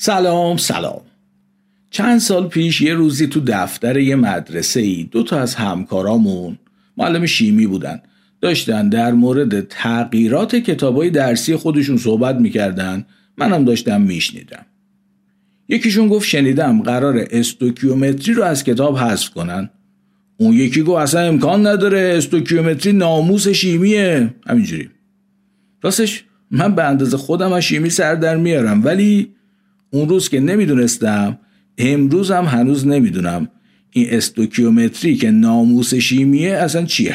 سلام سلام. چند سال پیش یه روزی تو دفتر یه مدرسه ای دو تا از همکارامون معلم شیمی بودن. داشتن در مورد تغییرات کتابای درسی خودشون صحبت می‌کردن. منم داشتم میشنیدم. یکیشون گفت شنیدم قرار استوکیومتری رو از کتاب حذف کنن. اون یکی گفت اصلا امکان نداره استوکیومتری ناموس شیمیه. همینجوری. راستش من به اندازه خودم از شیمی سر در میارم ولی اون روز که نمی‌دونستم امروز هم هنوز نمی‌دونم این استوکیومتری که ناموس شیمیه اصلا چیه.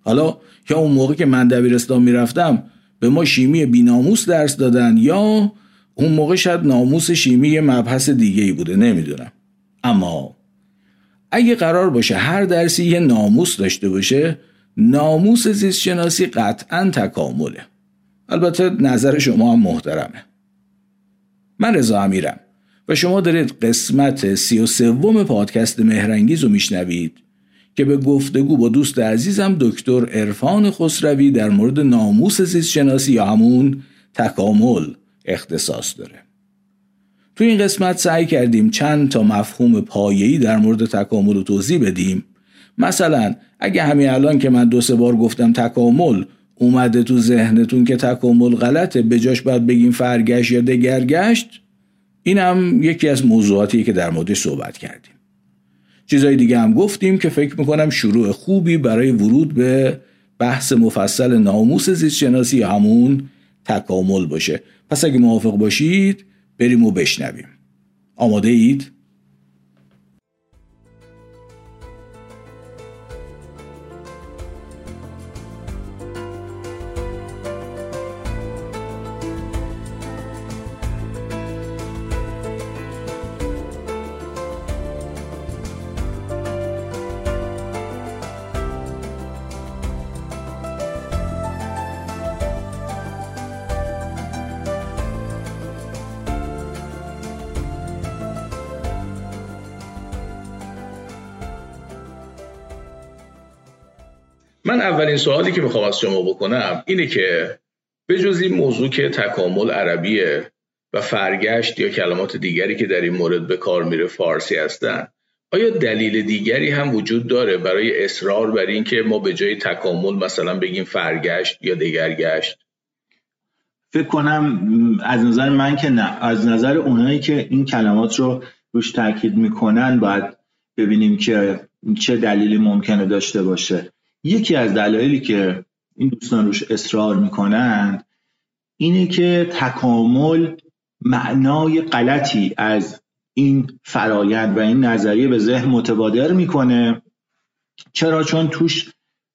حالا یا اون موقع که من دبیرستان می‌رفتم به ما شیمی بیناموس درس دادن یا اون موقع شاید ناموس شیمی یه مبحث دیگه ای بوده نمی‌دونم. اما اگه قرار باشه هر درسی یه ناموس داشته باشه ناموس زیست شناسی قطعا تکامله. البته نظر شما هم محترمه. من رضا امیرم و شما دارید قسمت سی و سوم پادکست مهرنگیز رو میشنوید که به گفتگو با دوست عزیزم دکتر عرفان خسروی در مورد ناموس زیست شناسی یا همون تکامل اختصاص داره. تو این قسمت سعی کردیم چند تا مفهوم پایه‌ای در مورد تکامل رو توضیح بدیم. مثلا اگه همین الان که من دو سه بار گفتم تکامل اومده تو ذهنتون که تکامل غلطه به جاش باید بگیم فرگشت یا دگرگشت این هم یکی از موضوعاتی که در موردش صحبت کردیم. چیزای دیگه هم گفتیم که فکر می‌کنم شروع خوبی برای ورود به بحث مفصل ناموس زیست شناسی همون تکامل باشه. پس اگه موافق باشید بریم و بشنویم. آماده اید؟ من اولین سوالی که می‌خوام از شما بکنم اینه که به جز این موضوع که تکامل عربیه و فرگشت یا کلمات دیگری که در این مورد به کار میره فارسی هستن آیا دلیل دیگری هم وجود داره برای اصرار بر اینکه ما به جای تکامل مثلا بگیم فرگشت یا دگرگشت؟ فکر کنم از نظر من که نه. از نظر اونایی که این کلمات رو روش تاکید می‌کنن باید ببینیم که چه دلیلی ممکنه داشته باشه. یکی از دلایلی که این دوستان روش اصرار می‌کنند اینه که تکامل معنای غلطی از این فرایند و این نظریه به ذهن متبادر می‌کنه. چرا؟ چون توش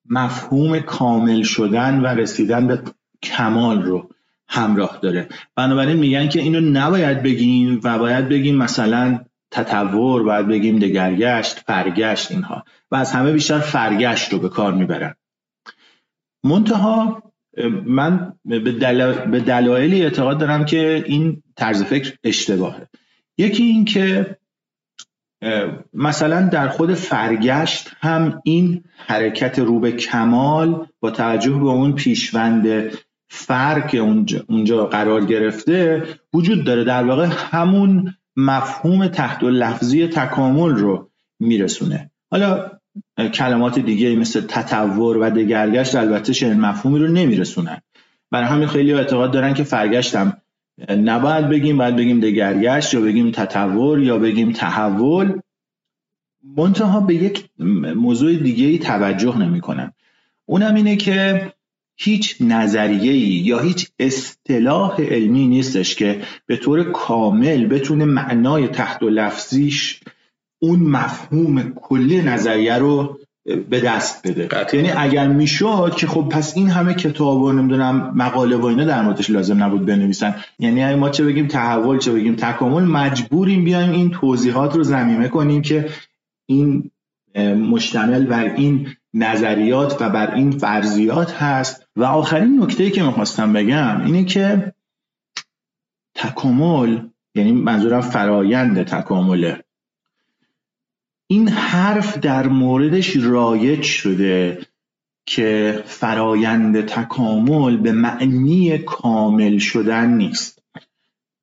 مفهوم کامل شدن و رسیدن به کمال رو همراه داره. بنابراین میگن که اینو نباید بگیم و باید بگیم مثلا تطور باید بگیم دگرگشت فرگشت اینها. و از همه بیشتر فرگشت رو به کار می‌برن. منتها من به, دلایلی اعتقاد دارم که این طرز فکر اشتباهه. یکی این که مثلا در خود فرگشت هم این حرکت رو به کمال با توجه به اون پیشوند فرق اونجا قرار گرفته وجود داره. در واقع همون مفهوم تحت و لفظی تکامل رو میرسونه. حالا کلمات دیگه مثل تطور و دگرگشت البته چنین مفهومی رو نمیرسونن. برای همین خیلی اعتقاد دارن که فرگشتم. نباید بگیم باید بگیم دگرگشت یا بگیم تطور یا بگیم تحول. منتها به یک موضوع دیگه ای توجه نمی‌کنن. اونم اینه که هیچ نظریه یا هیچ اصطلاح علمی نیستش که به طور کامل بتونه معنای تحت و لفظیش اون مفهوم کلی نظریه رو به دست بده. یعنی اگر می‌شد که خب پس این همه کتاب و نمی‌دونم مقاله و اینا در موردش لازم نبود بنویسن. یعنی ما چه بگیم تحول چه بگیم تکامل مجبوریم بیایم این توضیحات رو زمینه کنیم که این مشتمل بر این نظریات و بر این فرضیات هست. و آخرین نکته که می‌خواستم بگم اینه که تکامل یعنی منظورم فرایند تکامله. این حرف در موردش رایج شده که فرایند تکامل به معنی کامل شدن نیست.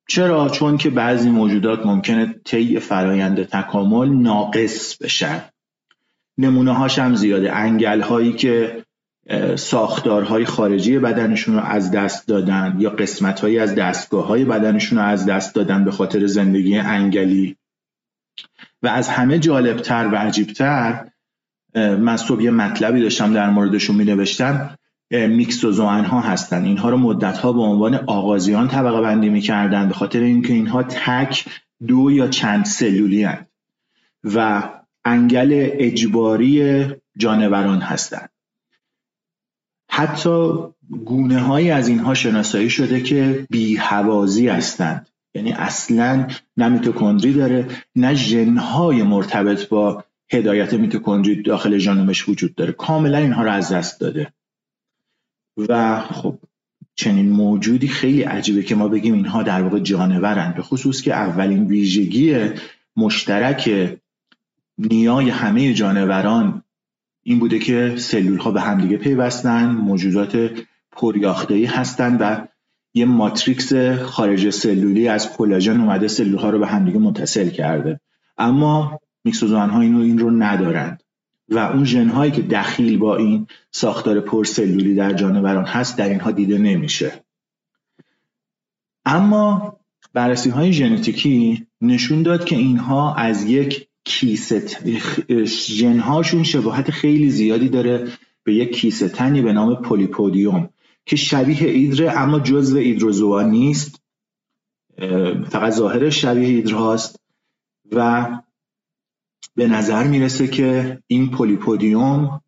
چرا؟ چون که بعضی موجودات ممکنه طی فرایند تکامل ناقص بشن. نمونه هاش هم زیاده. انگل هایی که ساختارهای خارجی بدنشون رو از دست دادن یا قسمت هایی از دستگاه های بدنشون رو از دست دادن به خاطر زندگی انگلی. و از همه جالبتر و عجیبتر من صبح یه مطلبی داشتم در موردشون می نوشتم میکسوزوان ها هستن. اینها رو مدت ها به عنوان آغازیان طبقه بندی می‌کردن به خاطر اینکه اینها تک دو یا چند سلولی هستند و انگل اجباری جانوران هستند. حتی گونه های از اینها شناسایی شده که بی هوازی هستند. یعنی اصلا نه میتوکندری داره نه ژنهای مرتبط با هدایت میتوکندری داخل ژنومش وجود داره. کاملا اینها رو از دست داده. و خب چنین موجودی خیلی عجیبه که ما بگیم اینها در واقع جانورند به خصوص که اولین ویژگی مشترک نیای همه جانوران این بوده که سلول ها به همدیگه پیوستن موجودات پریاخته هستند و یه ماتریکس خارج سلولی از کلاژن اومده سلول ها رو به همدیگه متصل کرده. اما میکسوزوان ها اینو این رو ندارند. و اون ژن هایی که دخیل با این ساختار پرسلولی در جانوران هست در اینها دیده نمیشه. اما بررسی های ژنتیکی نشون داد که اینها از یک کیست. ژنهاشون شباهت خیلی زیادی داره به یک کیسه تنی به نام پولیپودیوم که شبیه ایدره اما جزو ایدروزوا نیست. فقط ظاهرش شبیه ایدر هاست و به نظر می‌رسه که این پولیپودیوم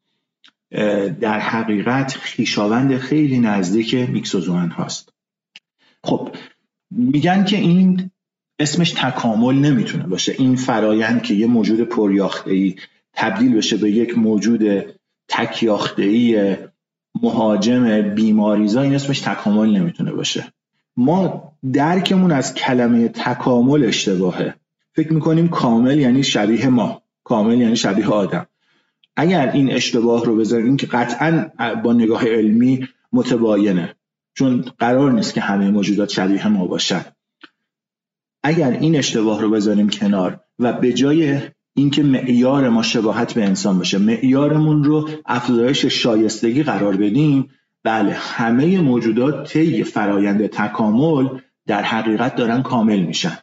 در حقیقت خیشاوند خیلی نزدیک میکسوزوان هاست. خب میگن که این اسمش تکامل نمی‌تونه باشه. این فرایند که یه موجود پریاخته ای تبدیل بشه به یک موجود تکیاخته ای مهاجم بیماریزا این اسمش تکامل نمی‌تونه باشه. ما درکمون از کلمه تکامل اشتباهه. فکر می‌کنیم کامل یعنی شبیه ما. کامل یعنی شبیه آدم. اگر این اشتباه رو بذاریم که قطعا با نگاه علمی متباینه. چون قرار نیست که همه موجودات شبیه ما باشن. اگر این اشتباه رو بذاریم کنار و به جای اینکه معیار ما شباهت به انسان باشه معیارمون رو افزایش شایستگی قرار بدیم بله همه موجودات طی فرایند تکامل در حقیقت دارن کامل میشن.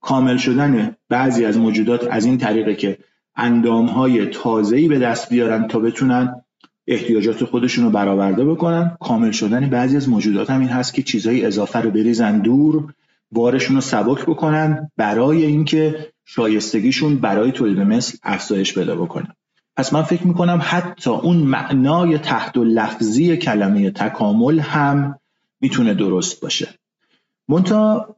کامل شدن بعضی از موجودات از این طریقه که اندامهای تازه‌ای به دست بیارن تا بتونن احتیاجات خودشون رو برآورده بکنن. کامل شدن بعضی از موجودات هم این هست که چیزهای اضافه رو بریزن دور بارشون رو سبک بکنن برای اینکه شایستگیشون برای تولید مثل افزایش پیدا بکنه. پس من فکر می‌کنم حتی اون معنای تحت و لفظی کلمه تکامل هم می‌تونه درست باشه. منتها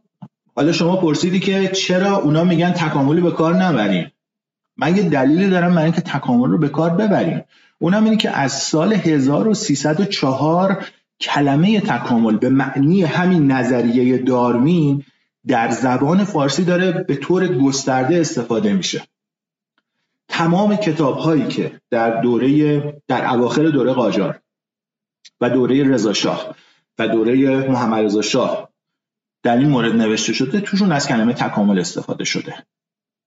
حالا شما پرسیدی که چرا اونا میگن تکاملی به کار نبریم؟ من یه دلیلی دارم برای اینکه تکامل رو به کار ببریم. اونم اینه که از سال 1304 کلمه تکامل به معنی همین نظریه دارمین در زبان فارسی داره به طور گسترده استفاده میشه. تمام کتاب هایی که در دوره در اواخر دوره قاجار و دوره رضا شاه و دوره محمد رضا شاه در این مورد نوشته شده توشون از کلمه تکامل استفاده شده.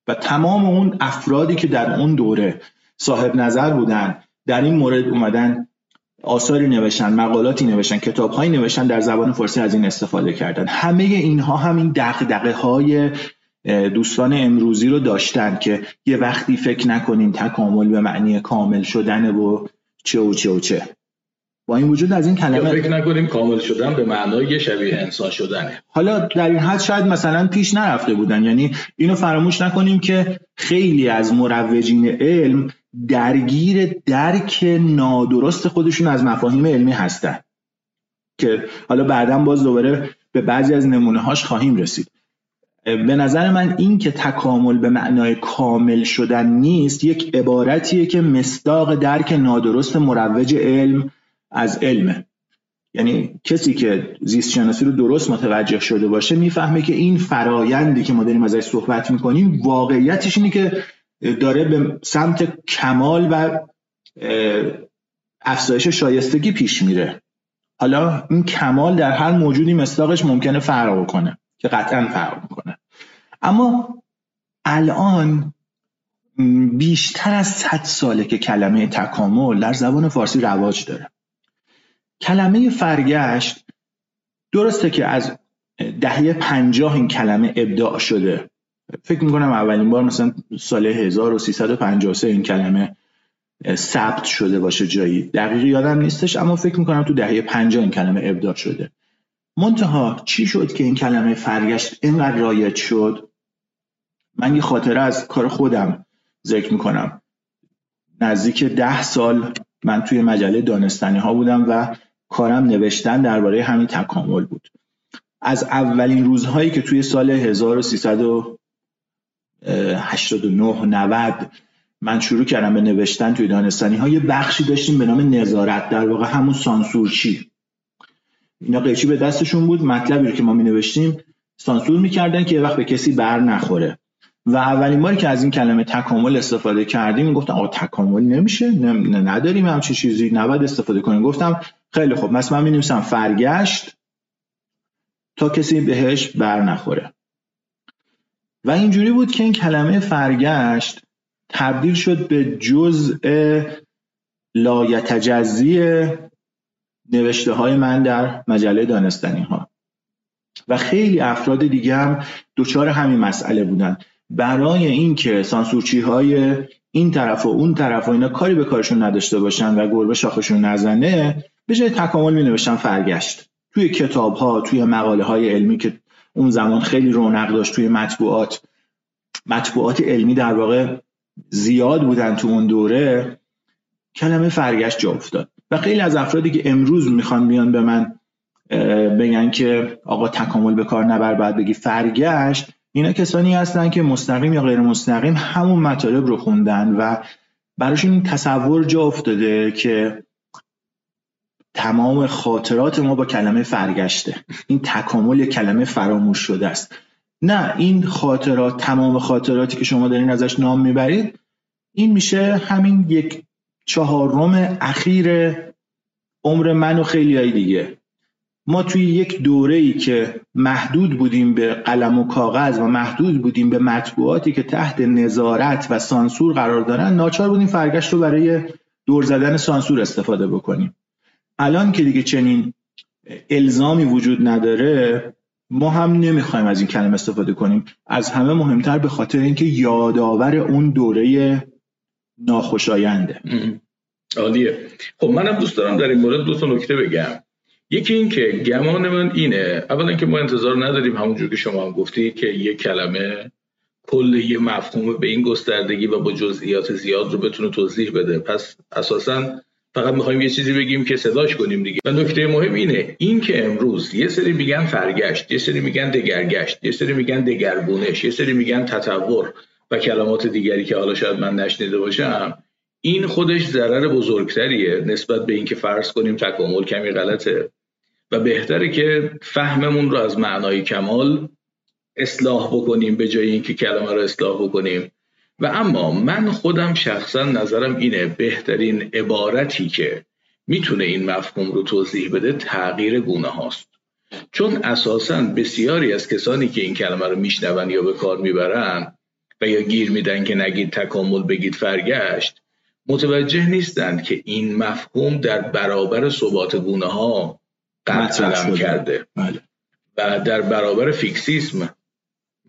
و تمام اون افرادی که در اون دوره صاحب نظر بودن در این مورد اومدن آثاری نوشتن مقالاتی نوشتن کتابهایی نوشتن در زبان فارسی از این استفاده کردن. همه اینها همین دغدغه های دوستان امروزی رو داشتن که یه وقتی فکر نکنیم تکامل به معنی کامل شدن و چه و چه و چه. با این وجود از این کلمه فکر نکنیم کامل شدن به معنای شبیه انسان شدنه. حالا در این حد شاید مثلا پیش نرفته بودن. یعنی اینو فراموش نکنیم که خیلی از مروجین علم درگیر درک نادرست خودشون از مفاهیم علمی هستن. که حالا بعدا باز دوباره به بعضی از نمونه هاش خواهیم رسید. به نظر من این که تکامل به معنای کامل شدن نیست یک عبارتیه که مصداق درک نادرست مروج علم از علمه. یعنی کسی که زیست شناسی رو درست متوجه شده باشه می‌فهمه که این فرایندی که ما داریم ازش صحبت می‌کنیم واقعیتش اینه که داره به سمت کمال و افزایش شایستگی پیش میره. حالا این کمال در هر موجودی مصداقش ممکنه فرق کنه که قطعا فرق می‌کنه. اما الان بیشتر از 100 ساله که کلمه تکامل در زبان فارسی رواج داره. کلمه فرگشت درسته که از دهه پنجاه این کلمه ابداع شده. فکر می‌کنم اولین بار مثلا سال 1353 این کلمه ثبت شده باشه جایی. دقیقی یادم نیستش اما فکر می‌کنم تو دهه 50 این کلمه ابداع شده. منتها چی شد که این کلمه فرگشت؟ اینقدر رایج شد؟ من یه خاطره از کار خودم ذکر می‌کنم. نزدیک ده سال من توی مجله دانستانی ها بودم و کارم نوشتن درباره همین تکامل بود. از اولین روزهایی که توی سال 1389 90 من شروع کردم به نوشتن توی دانستانی ها. یه بخشی داشتیم به نام نظارت در واقع همون سانسورچی. اینا قیچی به دستشون بود. مطلبی رو که ما می نوشتیم سانسور می‌کردن که یه وقت به کسی بر نخوره. و اولین باری که از این کلمه تکامل استفاده کردیم گفتم آقا تکامل نمیشه؟ نه نداریم همچین چیزی. نباید استفاده کنیم. گفتم خیلی خوب. مثلا من می نویسم فرگشت تا کسی بهش بر نخوره. و اینجوری بود که این کلمه فرگشت تبدیل شد به جزء لایتجزی نوشته های من در مجله دانستنی ها و خیلی افراد دیگه هم دچار همین مسئله بودن. برای اینکه سانسورچی های این طرف و اون طرف و اینا کاری به کارشون نداشته باشن و گربه شاخشون نزنه به جای تکامل می نوشتن فرگشت. توی کتاب ها توی مقاله های علمی که اون زمان خیلی رونق داشت توی مطبوعات. مطبوعات علمی در واقع زیاد بودن تو اون دوره. کلمه فرگشت جا افتاد. و خیلی از افرادی که امروز می‌خوان بیان به من بگن که آقا تکامل به کار نبر بعد بگی فرگشت اینا کسانی هستن که مستقیم یا غیر مستقیم همون مطالب رو خوندن و براشون تصور جا افتاده که تمام خاطرات ما با کلمه فرگشته. این تکامل کلمه فراموش شده است. نه این خاطرات تمام خاطراتی که شما دارین ازش نام می‌برید این میشه همین یک چهارم اخیر عمر من و خیلی های دیگه. ما توی یک دوره ای که محدود بودیم به قلم و کاغذ و محدود بودیم به مطبوعاتی که تحت نظارت و سانسور قرار دارن ناچار بودیم فرگشت رو برای دور زدن سانسور استفاده بکنیم. الان که دیگه چنین الزامی وجود نداره ما هم نمی‌خوایم از این کلمه استفاده کنیم. از همه مهمتر به خاطر اینکه یادآور اون دوره ناخوشاینده. عالیه. خب منم دوست دارم در این مورد دو تا نکته بگم. یکی این که گمان من اینه اولا که ما انتظار نداریم همونجور که شما هم گفتی که یک کلمه کل یه مفهوم به این گستردگی و با جزئیات زیاد رو بتونه توضیح بده. پس اساسا فقط می‌خوایم یه چیزی بگیم که صداش کنیم دیگه. و نکته مهم اینه این که امروز یه سری میگن فرگشت یه سری میگن دگرگشت یه سری میگن دگرگونش یه سری میگن تطور و کلمات دیگری که حالا شاید من نشنیده باشم این خودش ضرر بزرگتریه نسبت به اینکه فرض کنیم تکامل کمی غلطه. و بهتره که فهممون رو از معنای کمال اصلاح بکنیم به جای اینکه کلمه رو اصلاح بکنیم. و اما من خودم شخصا نظرم اینه بهترین عبارتی که می‌تونه این مفهوم رو توضیح بده تغییر گونه هاست. چون اساسا بسیاری از کسانی که این کلمه رو میشنون یا به کار می‌برن و یا گیر میدن که نگید تکامل بگید فرگشت متوجه نیستند که این مفهوم در برابر ثبات گونه ها قتل کرده. بله. و در برابر فیکسیسم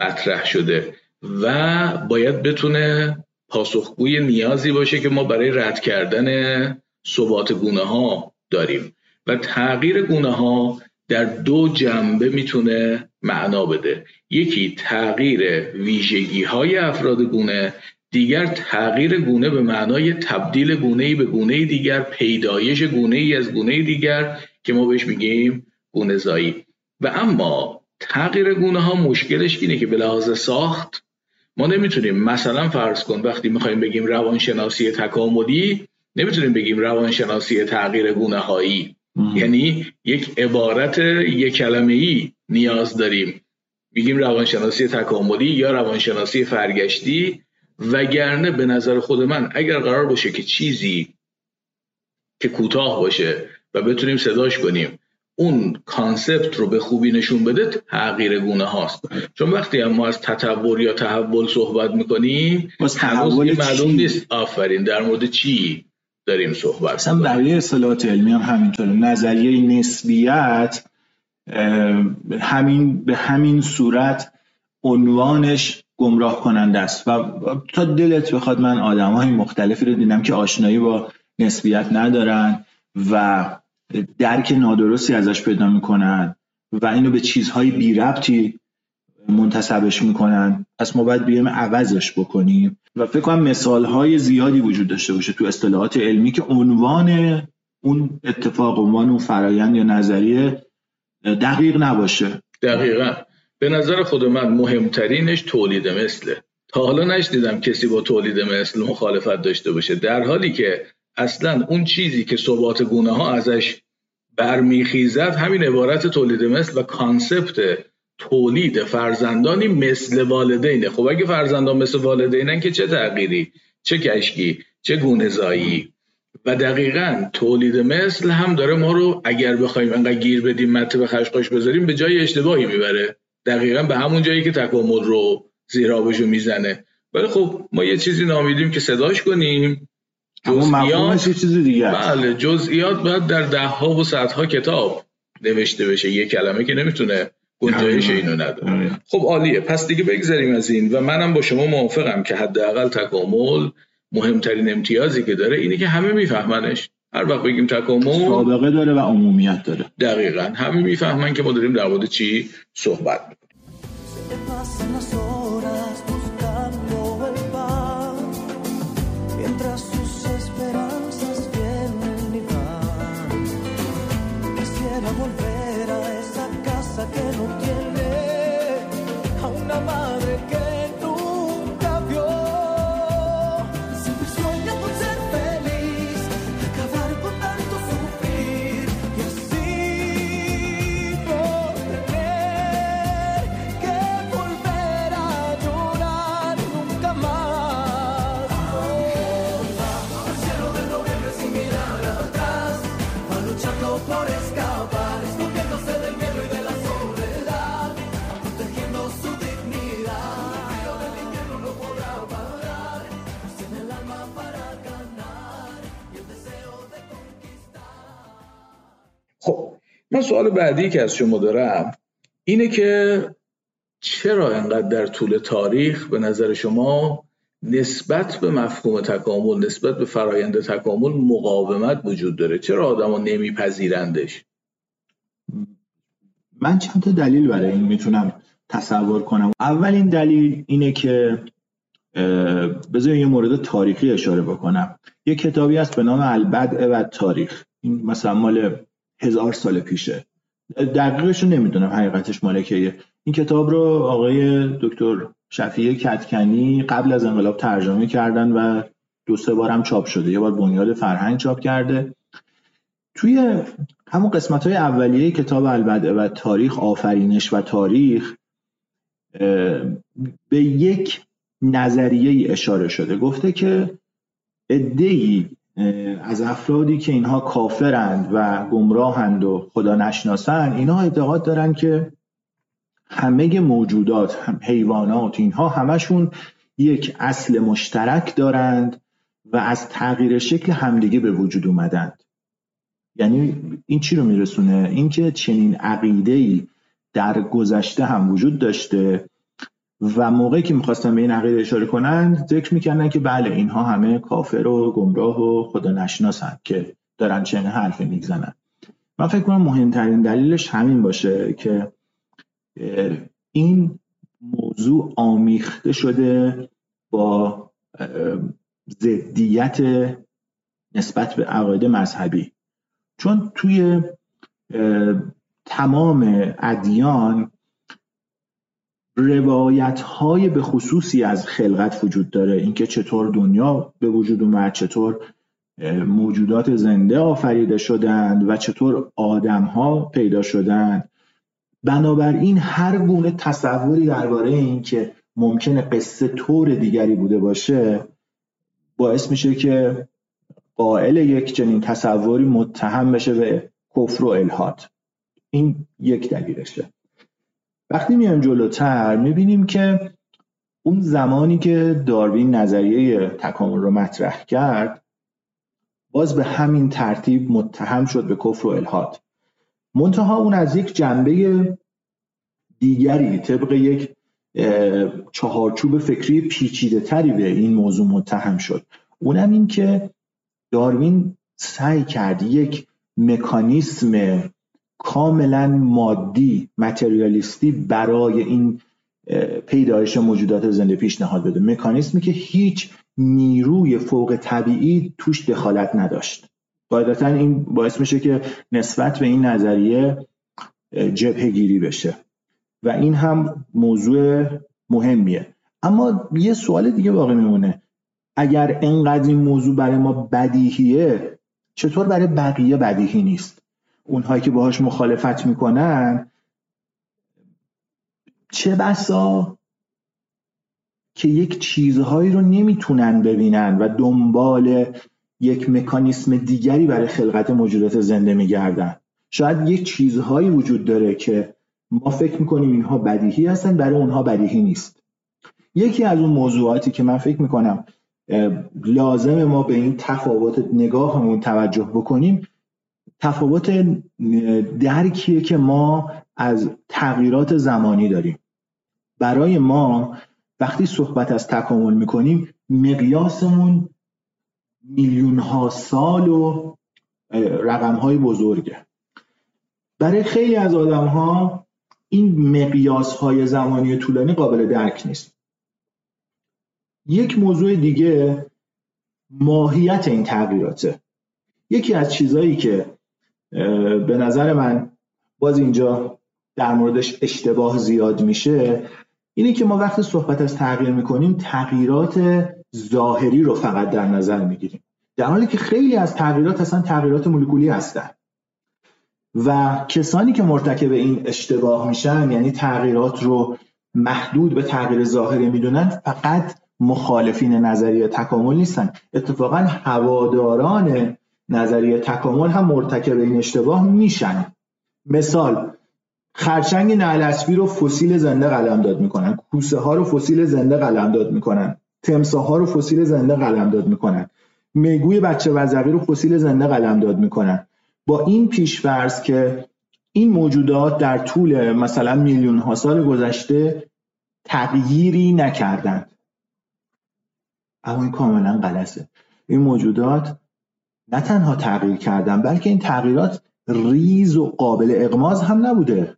مطرح شده. و باید بتونه پاسخگوی نیازی باشه که ما برای رد کردن ثبات گونه ها داریم. و تغییر گونه ها در دو جنبه می‌تونه معنا بده. یکی تغییر ویژگی های افراد گونه دیگر تغییر گونه به معنای تبدیل گونه به گونه دیگر پیدایش گونه ای از گونه دیگر که ما بهش میگیم گونه زایی. و اما تغییر گونه ها مشکلش اینه که به لحاظ ساخت ما نمی‌تونیم مثلا فرض کن وقتی می‌خوایم بگیم روانشناسی تکاملی نمی‌تونیم بگیم روانشناسی تغییر گونه هایی یعنی یک عبارت یک کلمه ای نیاز داریم. میگیم روانشناسی تکاملی یا روانشناسی فرگشتی. وگرنه به نظر خود من اگر قرار باشه که چیزی که کوتاه باشه و بتونیم صداش کنیم اون کانسپت رو به خوبی نشون بده تغییر گونه هاست. چون وقتی هم ما از تطور یا تحول صحبت می‌کنیم هنوز معلوم نیست. آفرین در مورد چی داریم صحبت اصلا برای اصطلاحات علمی هم همینطوره. نظریه نسبیت همین به همین صورت عنوانش گمراه کننده است. و تا دلت بخواد من آدم های مختلفی رو دیدم که آشنایی با نسبیت ندارن و درک نادرستی ازش پیدا می‌کنن و اینو به چیزهای بی ربطی منتصبش می‌کنن. پس ما باید بیایم عوضش بکنیم. و فکر کنم مثال های زیادی وجود داشته باشه تو اصطلاحات علمی که عنوان اون اتفاق عنوان اون فرایند یا نظریه دقیق نباشه. دقیقا. به نظر خود من مهمترینش تولید مثله. تا حالا نشدیدم کسی با تولید مثل مخالفت داشته باشه. در حالی که اصلا اون چیزی که ثبات گونه ها ازش برمیخیزد همین عبارت تولید مثل و کانسپت تولید فرزندانی مثل والدینه. خب اگه فرزندان مثل والدینن که چه تغییری؟ چه کشکی؟ چه گونه زایی و دقیقا تولید مثل هم داره ما رو اگر بخوایم انقدر گیر بدیم مته به خشقاش بذاریم به جای اشتباهی می‌بره. دقیقا به همون جایی که تکامل رو زیرابشو می‌زنه. ولی خب ما یه چیزی نامیدیم که صداش کنیم. جزئیات چیز دیگه بله جزئیات باید در ده ها و صدها کتاب نوشته بشه یه کلمه که نمی‌تونه گنجایش اینو نداره. خب عالیه. پس دیگه بگذاریم از این و منم با شما موافقم که حداقل تکامل مهمترین امتیازی که داره اینه که همه میفهمنش. هر وقت بگیم تکامل سابقه داره و عمومیت داره. دقیقا. همه می‌فهمن که ما داریم در مورد چی صحبت می‌کنیم. من سوال بعدی که از شما دارم اینه که چرا اینقدر در طول تاریخ به نظر شما نسبت به مفهوم تکامل نسبت به فرایند تکامل مقاومت وجود داره؟ چرا آدما نمیپذیرندش؟ من چند تا دلیل برای این می‌تونم تصور کنم. اولین دلیل اینه که بذار یه مورد تاریخی اشاره بکنم. یه کتابی هست به نام البدع و تاریخ. این مثلا مال هزار سال پیشه. دقیقش رو نمی‌دونم حقیقتش مالکیه این کتاب رو آقای دکتر شفیه کتکنی قبل از انقلاب ترجمه کردن و دو سه بارم چاپ شده. یه بار بنیاد فرهنگ چاپ کرده. توی همون قسمت های اولیه کتاب البدع و تاریخ آفرینش و تاریخ به یک نظریه اشاره شده. گفته که ادهی از افرادی که اینها کافرند و گمراهند و خدا نشناسند اینها اعتقاد دارند که همه موجودات هم حیوانات اینها همشون یک اصل مشترک دارند و از تغییر شکل همدیگه به وجود اومدند. یعنی این چی رو میرسونه؟ اینکه چنین عقیده ای در گذشته هم وجود داشته و موقعی که می‌خواستن به این عقیده اشاره کنند ذکر می‌کردن که بله اینها همه کافر و گمراه و خدا نشناسند که دارن چنین حرفی می‌زنن. من فکر کنم مهمترین دلیلش همین باشه که این موضوع آمیخته شده با ضدیت نسبت به عقاید مذهبی. چون توی تمام ادیان روایت های به خصوصی از خلقت وجود داره. اینکه چطور دنیا به وجود اومد چطور موجودات زنده آفریده شدند و چطور آدم ها پیدا شدند. بنابراین هر گونه تصوری درباره این که ممکنه قصه طور دیگری بوده باشه باعث میشه که قائل یک چنین تصوری متهم بشه به کفر و الهات این یک دلیلشه. وقتی میایم جلوتر می‌بینیم که اون زمانی که داروین نظریه تکامل رو مطرح کرد باز به همین ترتیب متهم شد به کفر و الهاد منتها اون از یک جنبه دیگری طبق یک چهارچوب فکری پیچیده تری به این موضوع متهم شد. اونم این که داروین سعی کرد یک مکانیسم کاملا مادی متریالیستی برای این پیدایش موجودات زنده پیشنهاد بده. مکانیسمی که هیچ نیروی فوق طبیعی توش دخالت نداشت. قاعدتا این باعث میشه که نسبت به این نظریه جبهه گیری بشه. و این هم موضوع مهمیه. اما یه سوال دیگه باقی میمونه. اگر انقدر این موضوع برای ما بدیهیه چطور برای بقیه بدیهی نیست؟ اونهایی که باهاش مخالفت می‌کنن چه بسا که یک چیزهایی رو نمی‌تونن ببینن و دنبال یک مکانیسم دیگری برای خلقت موجودات زنده میگردن. شاید یک چیزهایی وجود داره که ما فکر می‌کنیم اینها بدیهی هستن برای اونها بدیهی نیست. یکی از اون موضوعاتی که من فکر می‌کنم لازم ما به این تفاوت نگاهمون توجه بکنیم تفاوت درکیه که ما از تغییرات زمانی داریم. برای ما وقتی صحبت از تکامل می‌کنیم مقیاسمون میلیون ها سال و رقم های بزرگه. برای خیلی از آدم ها این مقیاس های زمانی طولانی قابل درک نیست. یک موضوع دیگه ماهیت این تغییراته. یکی از چیزهایی که به نظر من باز اینجا در موردش اشتباه زیاد میشه اینه که ما وقتی صحبت از تغییر می‌کنیم تغییرات ظاهری رو فقط در نظر می‌گیریم. در حالی که خیلی از تغییرات اصلا تغییرات مولکولی هستن. و کسانی که مرتکب این اشتباه میشن یعنی تغییرات رو محدود به تغییر ظاهری می‌دونن فقط مخالفین نظریه تکامل نیستن. اتفاقا هواداران نظریه تکامل هم مرتکب این اشتباه میشن. مثال خرچنگ نعل رو فسیل زنده قلمداد می‌کنن. کوسه ها رو فسیل زنده قلمداد می‌کنن. تمساه ها رو فسیل زنده قلمداد می‌کنن. میگوی بچه وزقی رو فسیل زنده قلمداد می‌کنن. با این پیشفرض که این موجودات در طول مثلا میلیون ها سال گذشته تغییری نکردند. اما این کاملا غلطه. این موجودات نه تنها تغییر کردن بلکه این تغییرات ریز و قابل اقماز هم نبوده.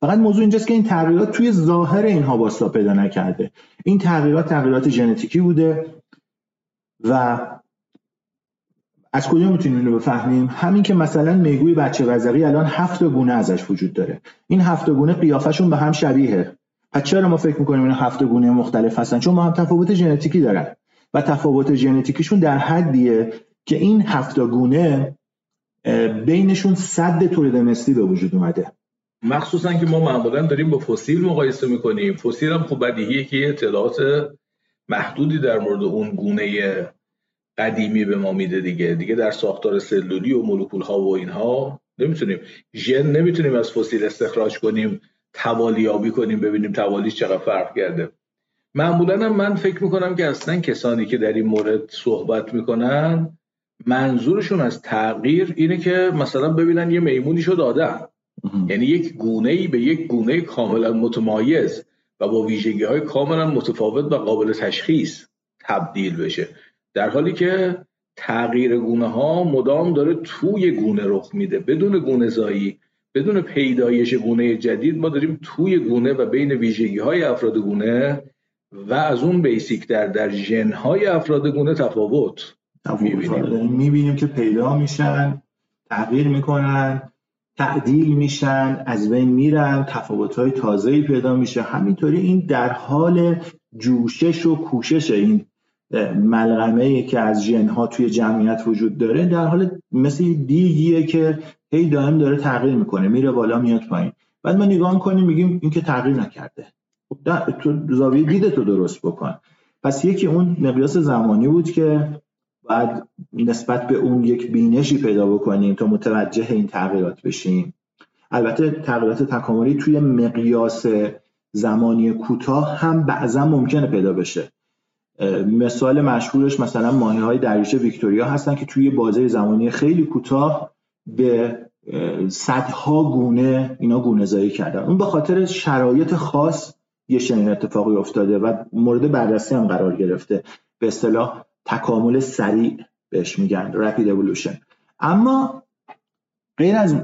فقط موضوع اینجاست که این تغییرات توی ظاهر اینها باستا پیدا نکرده. این تغییرات تغییرات ژنتیکی بوده و از کجا می‌تونیم اینو بفهمیم؟ همین که مثلا میگوی بچه وزقی الان هفت گونه ازش وجود داره. این هفت گونه قیافشون به هم شبیه پس چرا ما فکر می‌کنیم این هفت گونه مختلف هستن؟ چون ما هم تفاوت ژنتیکی دارن. و تفاوت ژنتیکیشون در حدیه. که این هفت گونه بینشون صد تولید مثلی به وجود اومده. مخصوصا که ما معمولا داریم با فسیل مقایسه می‌کنیم. فسیل هم خب بدیهیه که اطلاعات محدودی در مورد اون گونه قدیمی به ما میده دیگه. دیگه در ساختار سلولی و مولکول ها و اینها نمی‌تونیم. ژن نمی‌تونیم از فسیل استخراج کنیم توالیابی کنیم ببینیم توالیش چقدر فرق کرده. معمولا من فکر می‌کنم که اصلا کسانی که در این مورد صحبت می‌کنن منظورشون از تغییر اینه که مثلا ببینن یه میمونی شد آدم. یعنی یک گونه ای به یک گونه کاملا متمایز و با ویژگی های کاملا متفاوت و قابل تشخیص تبدیل بشه. در حالی که تغییر گونه ها مدام داره توی گونه رخ میده. بدون گونه زایی بدون پیدایش گونه جدید ما داریم توی گونه و بین ویژگی های افراد گونه و از اون بیسیک در در ژن های افراد گونه تفاوت می‌بینیم. می‌بینیم که پیدا میشن تغییر می‌کنن تعدیل میشن از بین میرن تفاوت های تازه‌ای پیدا میشه. همینطوری این در حال جوشش و کوشش این ملغمه که از ژن ها توی جمعیت وجود داره در حال مثل دیگیه که هی دائم داره تغییر می‌کنه. میره بالا میاد پایین. بعد ما نگاه کنیم میگیم این که تغییر نکرده. خب تو زاویه دیده تو درست بکن. پس یکی اون مقیاس زمانی بود که باید نسبت به اون یک بینشی پیدا بکنیم تا متوجه این تغییرات بشیم. البته تغییرات تکاملی توی مقیاس زمانی کوتاه هم بعضا ممکنه پیدا بشه. مثال مشهورش مثلا ماهی های دریاچه ویکتوریا هستن که توی بازه زمانی خیلی کوتاه به صدها گونه اینا گونه زایی کردن. اون به خاطر شرایط خاص یه چنین اتفاقی افتاده و مورد بررسی هم قرار گرفته. به اصطلاح تکامل سریع بهش میگن رپید اولوشن اما غیر از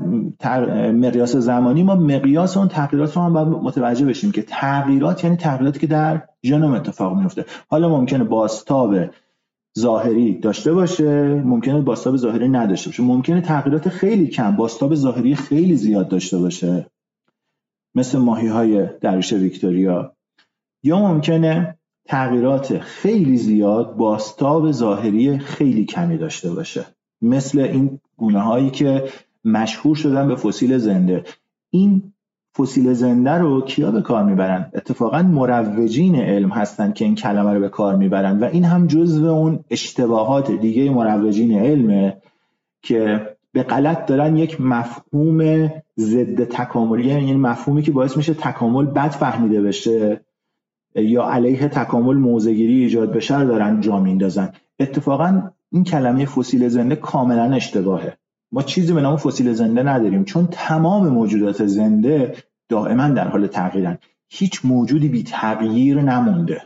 مقیاس زمانی ما مقیاس اون تغییرات رو هم باید متوجه بشیم که تغییرات یعنی تغییراتی که در ژنوم اتفاق میفته حالا ممکنه باستاب ظاهری داشته باشه ممکنه باستاب ظاهری نداشته باشه. ممکنه تغییرات خیلی کم باستاب ظاهری خیلی زیاد داشته باشه مثل ماهی های دریچه ویکتوریا. یا ممکنه تغییرات خیلی زیاد باستاب ظاهری خیلی کمی داشته باشه. مثل این گونه هایی که مشهور شدن به فسیل زنده. این فسیل زنده رو کیا به کار می‌برن؟ اتفاقا مروجین علم هستن که این کلمه رو به کار می‌برن و این هم جزو اون اشتباهات دیگه مروجین علمه که به غلط دارن یک مفهوم ضد تکاملی یعنی مفهومی که باعث میشه تکامل بد فهمیده بشه. یا علیه تکامل موزگیری ایجاد بشه دارن جا میندازن اتفاقا این کلمه فسیل زنده کاملا اشتباهه. ما چیزی به نام فسیل زنده نداریم چون تمام موجودات زنده دائما در حال تغییرن. هیچ موجودی بی تغییر نمونده.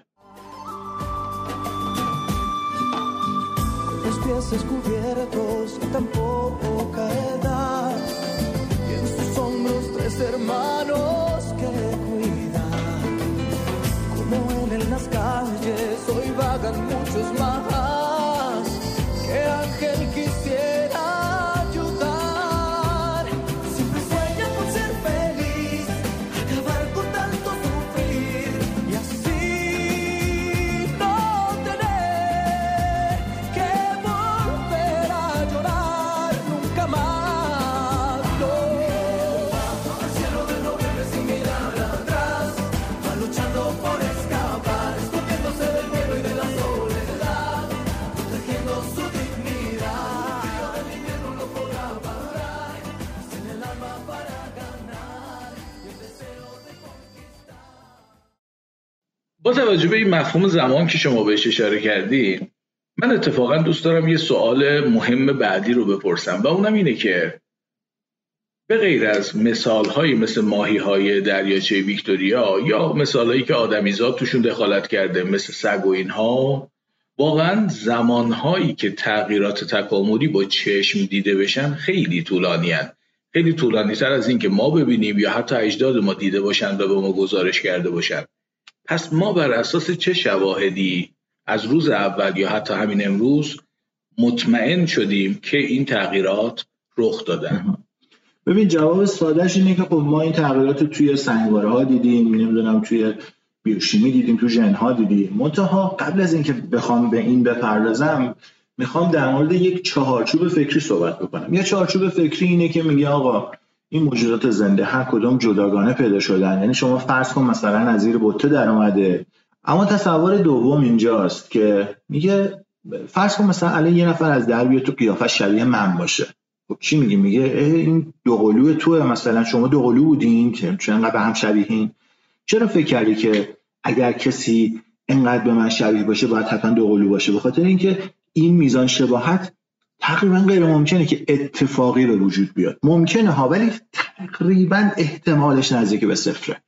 با توجه به این مفهوم زمان که شما بهش اشاره کردی من اتفاقا دوست دارم یه سوال مهم بعدی رو بپرسم و اونم اینه که به غیر از مثال های مثل ماهی های دریاچه ویکتوریا یا مثال هایی که آدمیزاد توشون دخالت کرده مثل سگ و اینها واقعا زمان هایی که تغییرات تکاملی با چشم دیده بشن خیلی طولانی هن. خیلی طولانی تر از این که ما ببینیم یا حتی اجداد ما دیده باشن و به ما گزارش کرده باشن پس ما بر اساس چه شواهدی از روز اول یا حتی همین امروز مطمئن شدیم که این تغییرات رخ دادن؟ ببین جواب سادهش اینه که خب ما این تغییرات توی سنگواره ها دیدیم نمی‌دونم توی بیوشیمی دیدیم تو ژن ها دیدیم. منتها قبل از اینکه بخوام به این بپردازم می‌خوام در مورد یک چهارچوب فکری صحبت بکنم. یه چهارچوب فکری اینه که میگه آقا این موجودات زنده هر کدوم جداگانه پیدا شدن. یعنی شما فرض کن مثلا از زیر بطه در اومده. اما تصور دوم اینجاست که میگه فرض کن مثلا الان یه نفر از در بیاد تو قیافه شبیه من باشه. خب چی میگه؟ میگه این دوقلو توه. مثلا شما دوقلو بودین که چون انقدر به هم شبیهین. چرا فکر کردی که اگر کسی انقدر به من شبیه باشه باید حتما دوقلو باشه؟ به خاطر اینکه این میزان شباهت تقریبا غیر ممکنه که اتفاقی به وجود بیاد. ممکنه ها ولی تقریبا احتمالش نزدیک به صفره.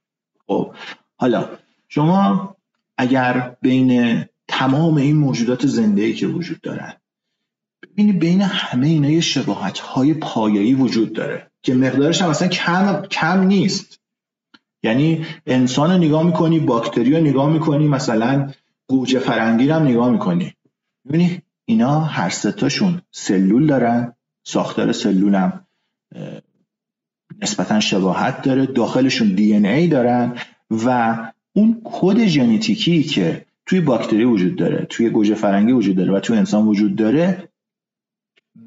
خب حالا شما اگر بین تمام این موجودات زنده که وجود دارن ببینی بین همه اینا یه شباهت های پایایی وجود داره که مقدارش هم اصلا کم, کم نیست. یعنی انسان رو نگاه می‌کنی باکتری رو نگاه می‌کنی مثلا گوجه فرنگی رو هم نگاه می‌کنی. اینا هر ستاشون سلول دارن ساختار سلول هم نسبتا شباهت داره داخلشون دی ای دارن و اون کد ژنتیکی که توی باکتری وجود داره توی گوجه فرنگی وجود داره و توی انسان وجود داره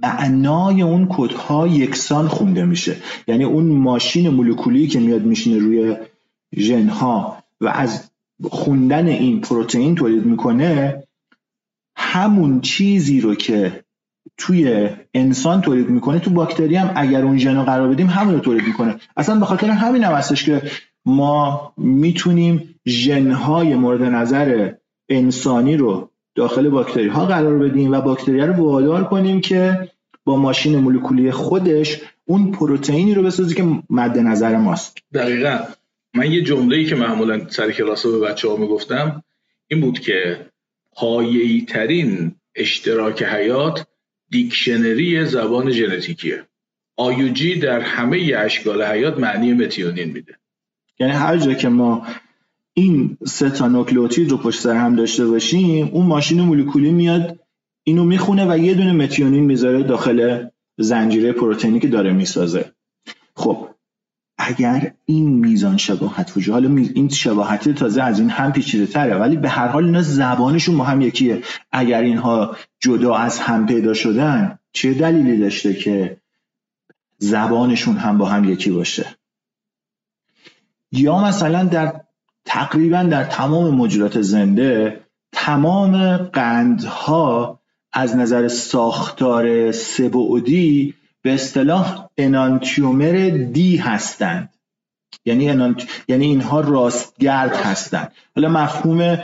معنای اون کدها یکسان خونده میشه. یعنی اون ماشین مولکولی که میاد میشینه روی ژنها و از خوندن این پروتئین تولید می‌کنه همون چیزی رو که توی انسان تولید می‌کنه تو باکتری هم اگر اون ژن قرار بدیم همون رو تولید می‌کنه. اصلا به خاطر همین هم هستش که ما می‌تونیم ژنهای مورد نظر انسانی رو داخل باکتری ها قرار بدیم و باکتری رو وادار کنیم که با ماشین مولکولی خودش اون پروتئینی رو بسازی که مد نظر ماست. دقیقا. من یه جمله ای که معمولا سر کلاس به بچه ها می‌گفتم این بود که پایه‌ای ترین اشتراک حیات دیکشنری زبان ژنتیکیه. آیوجی در همه اشکال حیات معنی متیونین میده. یعنی هر جا که ما این سه تا نوکلئوتید رو پشت سر هم داشته باشیم اون ماشین مولکولی میاد اینو می‌خونه و یه دونه متیونین می‌ذاره داخل زنجیره پروتئینی که داره می‌سازه. خب اگر این میزان شباهت وجود حالا این شباهت تازه از این هم پیچیده تره ولی به هر حال اینا زبانشون با هم یکیه. اگر اینها جدا از هم پیدا شدن چه دلیلی داشته که زبانشون هم با هم یکی باشه؟ یا مثلا در تقریبا در تمام موجودات زنده تمام قندها از نظر ساختار سبعدی به اصطلاح انانتیومر دی هستند. یعنی یعنی اینها راستگرد هستند. حالا مفهوم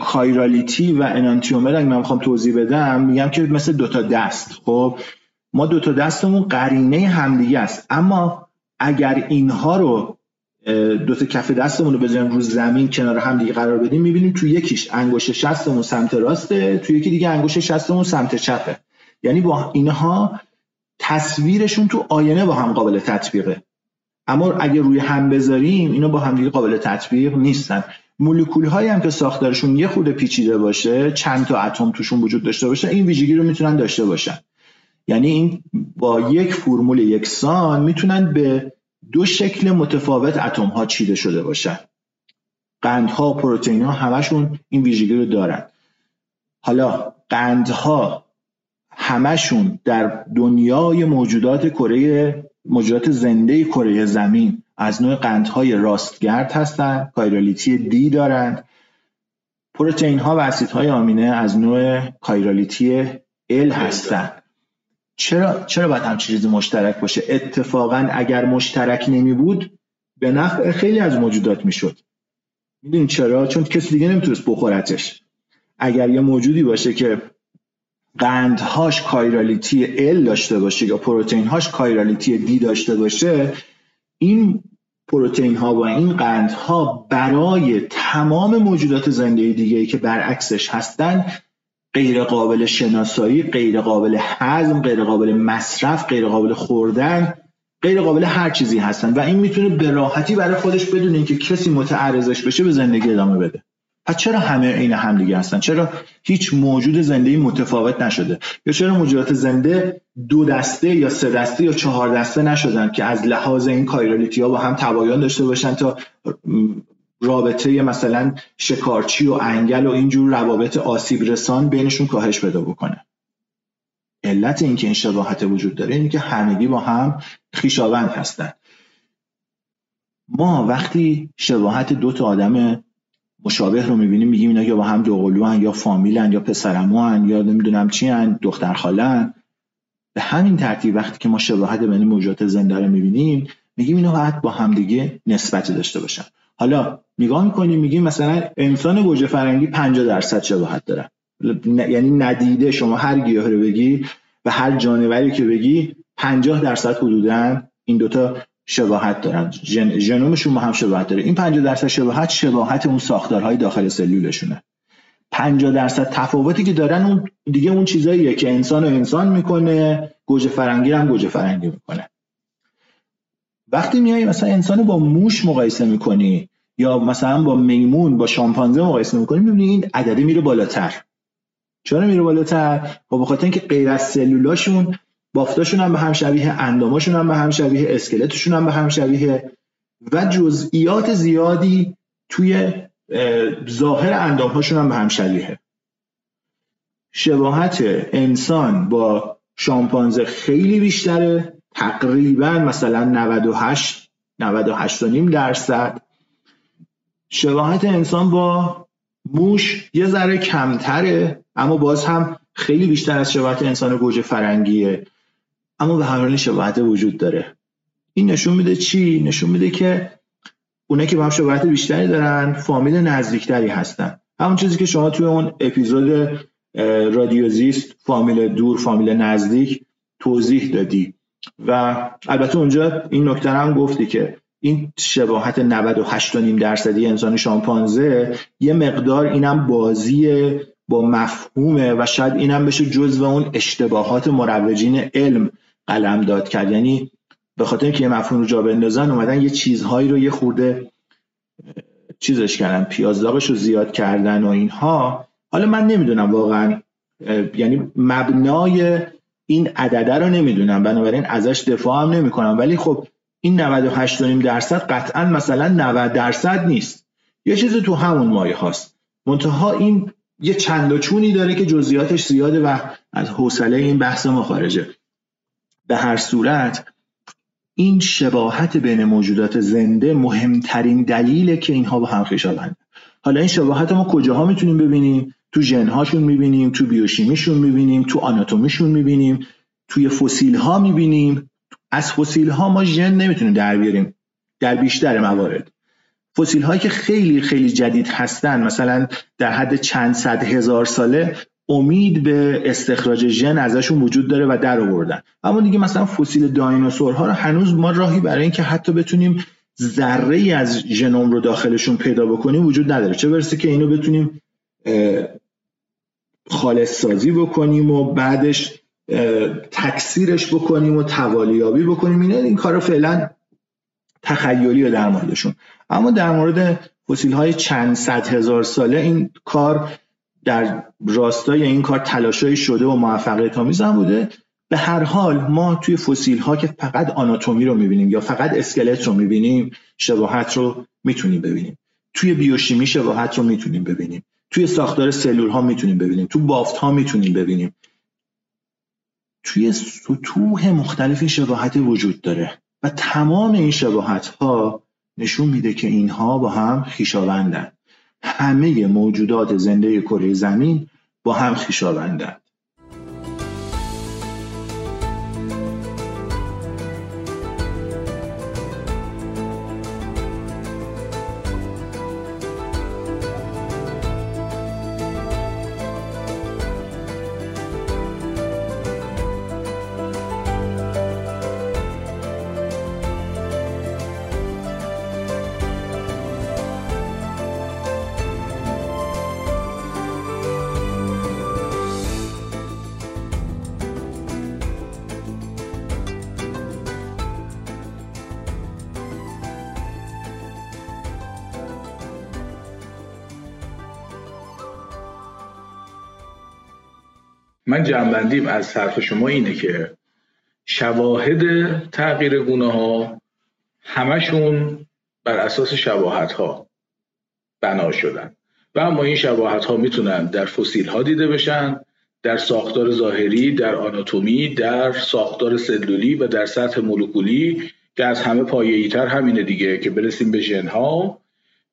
کایرالیتی و انانتیومر اگه من می‌خوام توضیح بدم میگم که مثل دوتا دست. خب ما دوتا دستمون قرینه همدیگه است. اما اگر اینها رو دو تا کف دستمون رو بذاریم رو زمین کنار هم دیگه قرار بدیم می‌بینیم تو یکیش انگشت شستمون سمت راسته تو یکی دیگه انگشت شستمون سمت چپه. یعنی با اینها تصویرشون تو آینه با هم قابل تطبیقه. اما اگه روی هم بذاریم اینا با هم دیگه قابل تطبیق نیستن. مولکول هایی هم که ساختارشون یه خورده پیچیده باشه چند تا اتم توشون وجود داشته باشه این ویژگی رو می‌تونن داشته باشن. یعنی این با یک فرمول یکسان می‌تونن به دو شکل متفاوت اتم ها چیده شده باشن. قندها پروتئین ها همشون این ویژگی رو دارن. حالا قندها همشون در دنیای موجودات کره موجودات زنده کره زمین از نوع قندهای راستگرد هستند کایرالیتی دی دارند. پروتئین ها و اسیدهای آمینه از نوع کایرالیتی ال هستند چرا چرا باید همچین چیزی مشترک باشه؟ اتفاقا اگر مشترک نمی بود به نفع خیلی از موجودات می‌شد. می‌دونی چرا؟ چون کسی دیگه نمی‌تونست بخورتش. اگر یه موجودی باشه که قندهاش کایرالیتی ال داشته باشه یا پروتئین هاش کایرالیتی دی داشته باشه این پروتئین ها و این قندها برای تمام موجودات زنده دیگه ای که برعکسش هستن غیر قابل شناسایی غیر قابل هضم غیر قابل مصرف غیر قابل خوردن غیر قابل هر چیزی هستن. و این می‌تونه به راحتی برای خودش بدون اینکه کسی متعرضش بشه به زندگی ادامه بده. پس چرا همه عین همدیگه هستن؟ چرا هیچ موجود زنده متفاوت نشده؟ یا چرا موجودات زنده دو دسته یا سه دسته یا چهار دسته نشدن که از لحاظ این کایرالیتی ها با هم تباین داشته باشن تا رابطه مثلا شکارچی و انگل و اینجور روابط آسیب رسان بینشون کاهش پیدا بکنه؟ علت اینکه این شباهت وجود داره اینه که همگی با هم خیشاوند هستن. ما وقتی شباهت دو تا آدم مشابه رو می‌بینیم میگیم اینا یا با هم دوقلو یا فامیلن یا پسرمو یا نمی‌دونم چی هن دختر خالن به همین ترتیب وقتی که ما شباهت بین موجودات زنده رو می‌بینیم میگیم اینا باید با همدیگه نسبتی داشته باشن. حالا نگاه می‌کنیم میگیم مثلا انسان گوجه فرنگی 50 درصد شباهت داره. یعنی ندیده شما هر گیاه رو بگی و هر جانوری که بگی 50 درصد حدودا این دوتا شباهت دارن. جن... ژنومشون با هم شباهت داره. این 50 درصد شباهت شباهت اون ساختارهای داخل سلولشونه. 50 درصد تفاوتی که دارن اون دیگه اون چیزاییه که انسان و انسان می‌کنه گوجه فرنگی هم گوجه فرنگی می‌کنه. وقتی میای مثلا انسان با موش مقایسه می‌کنی یا مثلا با میمون با شامپانزه مقایسه می‌کنی می‌بینی این عدده میره بالاتر. چرا میره بالاتر؟ خب بخاطر اینکه غیر از سلولاشون بافتاشون هم به هم شبیه انداماشون هم به هم شبیه اسکلتشون هم به هم شبیه و جزئیات زیادی توی ظاهر اندامهاشون هم به هم شبیه. شباهت انسان با شامپانزه خیلی بیشتره. تقریبا مثلا 98 98 درصد. شباهت انسان با موش یه ذره کمتره اما باز هم خیلی بیشتر از شباهت انسان گوجه فرنگیه. اما به هر حال شباهت وجود داره. این نشون میده چی؟ نشون میده که اونایی که با هم شباهت بیشتری دارن فامیل نزدیکتری هستن. همون چیزی که شما توی اون اپیزود رادیوزیست فامیل دور فامیل نزدیک توضیح دادی. و البته اونجا این نکته هم گفتی که این شباهت 98 درصدی انسان شامپانزه یه مقدار اینم بازی با مفهومه و شاید اینم بشه جزو اون اشتباهات مروجین علم. قلم داد کرد. یعنی به خاطر که یه مفهوم رو جا بندازن اومدن یه چیزهایی رو یه خورده چیزش کردن پیازداغش رو زیاد کردن و اینها. حالا من نمی‌دونم واقعا یعنی مبنای این عدده رو نمی‌دونم. بنابراین ازش دفاع هم نمی‌کنم. ولی خب این 98 درصد قطعا مثلا 90 درصد نیست. یه چیزی تو همون مایه هاست. منتها این یه چند و چونی داره که جزئیاتش زیاده و از حوصله این بحث ما خارجه. به هر صورت این شباهت بین موجودات زنده مهمترین دلیله که اینها با هم خویشاوند حالا این شباهت ما کجاها می‌تونیم ببینیم؟ تو ژنهاشون می‌بینیم تو بیوشیمیشون می‌بینیم تو آناتومیشون می‌بینیم توی فسیل ها می‌بینیم. از فسیل ها ما ژن نمی‌تونیم در بیاریم در بیشتر موارد. فسیل هایی که خیلی خیلی جدید هستن مثلا در حد چند صد هزار ساله امید به استخراج ژن ازشون وجود داره و در آوردن. اما دیگه مثلا فسیل دایناسورها رو هنوز ما راهی برای اینکه حتی بتونیم ذره ای از ژنوم رو داخلشون پیدا بکنیم وجود نداره. چه برسه که اینو بتونیم خالص سازی بکنیم و بعدش تکثیرش بکنیم و توالیابی بکنیم. اینا این کار فعلا تخیلی در موردشون. اما در مورد فسیل های چند صد هزار ساله این کار در راستای این کار تلاشایی شده و موفقیت آمیز هم بوده به هر حال ما توی فسیل ها که فقط آناتومی رو می‌بینیم یا فقط اسکلت رو می‌بینیم شباهت رو می‌تونیم ببینیم. توی بیوشیمی شباهت رو می‌تونیم ببینیم. توی ساختار سلول ها می‌تونیم ببینیم. تو بافت ها می‌تونیم ببینیم. توی سطوح مختلفی شباهت وجود داره و تمام این شباهت ها نشون میده که اینها با هم خیشاوندن. همه موجودات زنده کره زمین با هم خیشاوندن من جنبندیم از حرف شما اینه که شواهد تغییر گونه ها همشون بر اساس شباهت ها بنا شدن. و اما این شباهت ها می‌تونن در فسیل ها دیده بشن در ساختار ظاهری در آناتومی در ساختار سلولی و در سطح مولکولی که از همه پایه‌ای تر همینه دیگه که برسیم به ژن ها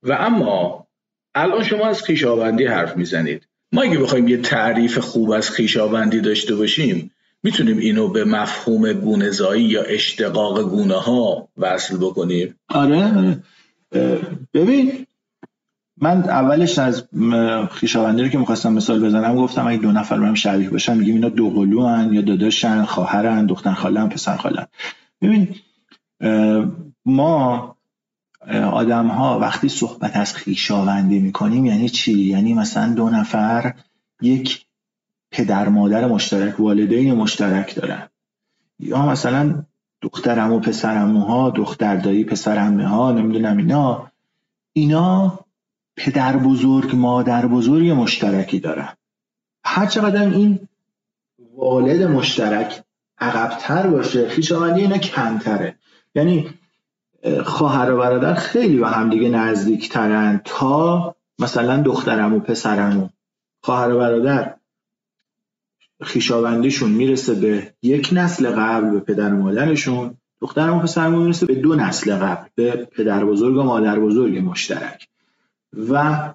و اما الان شما از خویشاوندی حرف می‌زنید. ما اگه بخوایم یه تعریف خوب از خیشاوندی داشته باشیم می‌تونیم اینو به مفهوم گونهزایی یا اشتقاق گونه ها وصل بکنیم. آره. ببین من اولش از خیشاوندی رو که می‌خواستم مثال بزنم گفتم اگه دو نفر هم شبیه باشن میگیم اینا دو قلو هن یا داداشن خواهرن دختر خاله پسر خاله ببین ما آدم ها وقتی صحبت از خیشاوندی می‌کنیم یعنی چی؟ یعنی مثلا دو نفر یک پدر مادر مشترک والدین مشترک دارن. یا مثلا دخترم و پسرمو ها دختر دایی پسر ها نمی‌دونم اینا. اینا پدر بزرگ مادر بزرگ مشترکی دارن. هر چقدر این والد مشترک عقبتر باشه خیشاوندی اینا کمتره. یعنی خواهر و برادر خیلی به هم دیگه نزدیکترن تا مثلا دخترم و پسرم و خواهر و برادر خیشاوندیشون می‌رسه به یک نسل قبل به پدر و مادرشون دخترم و پسرم می‌رسه به دو نسل قبل به پدر بزرگ و مادر بزرگ مشترک. و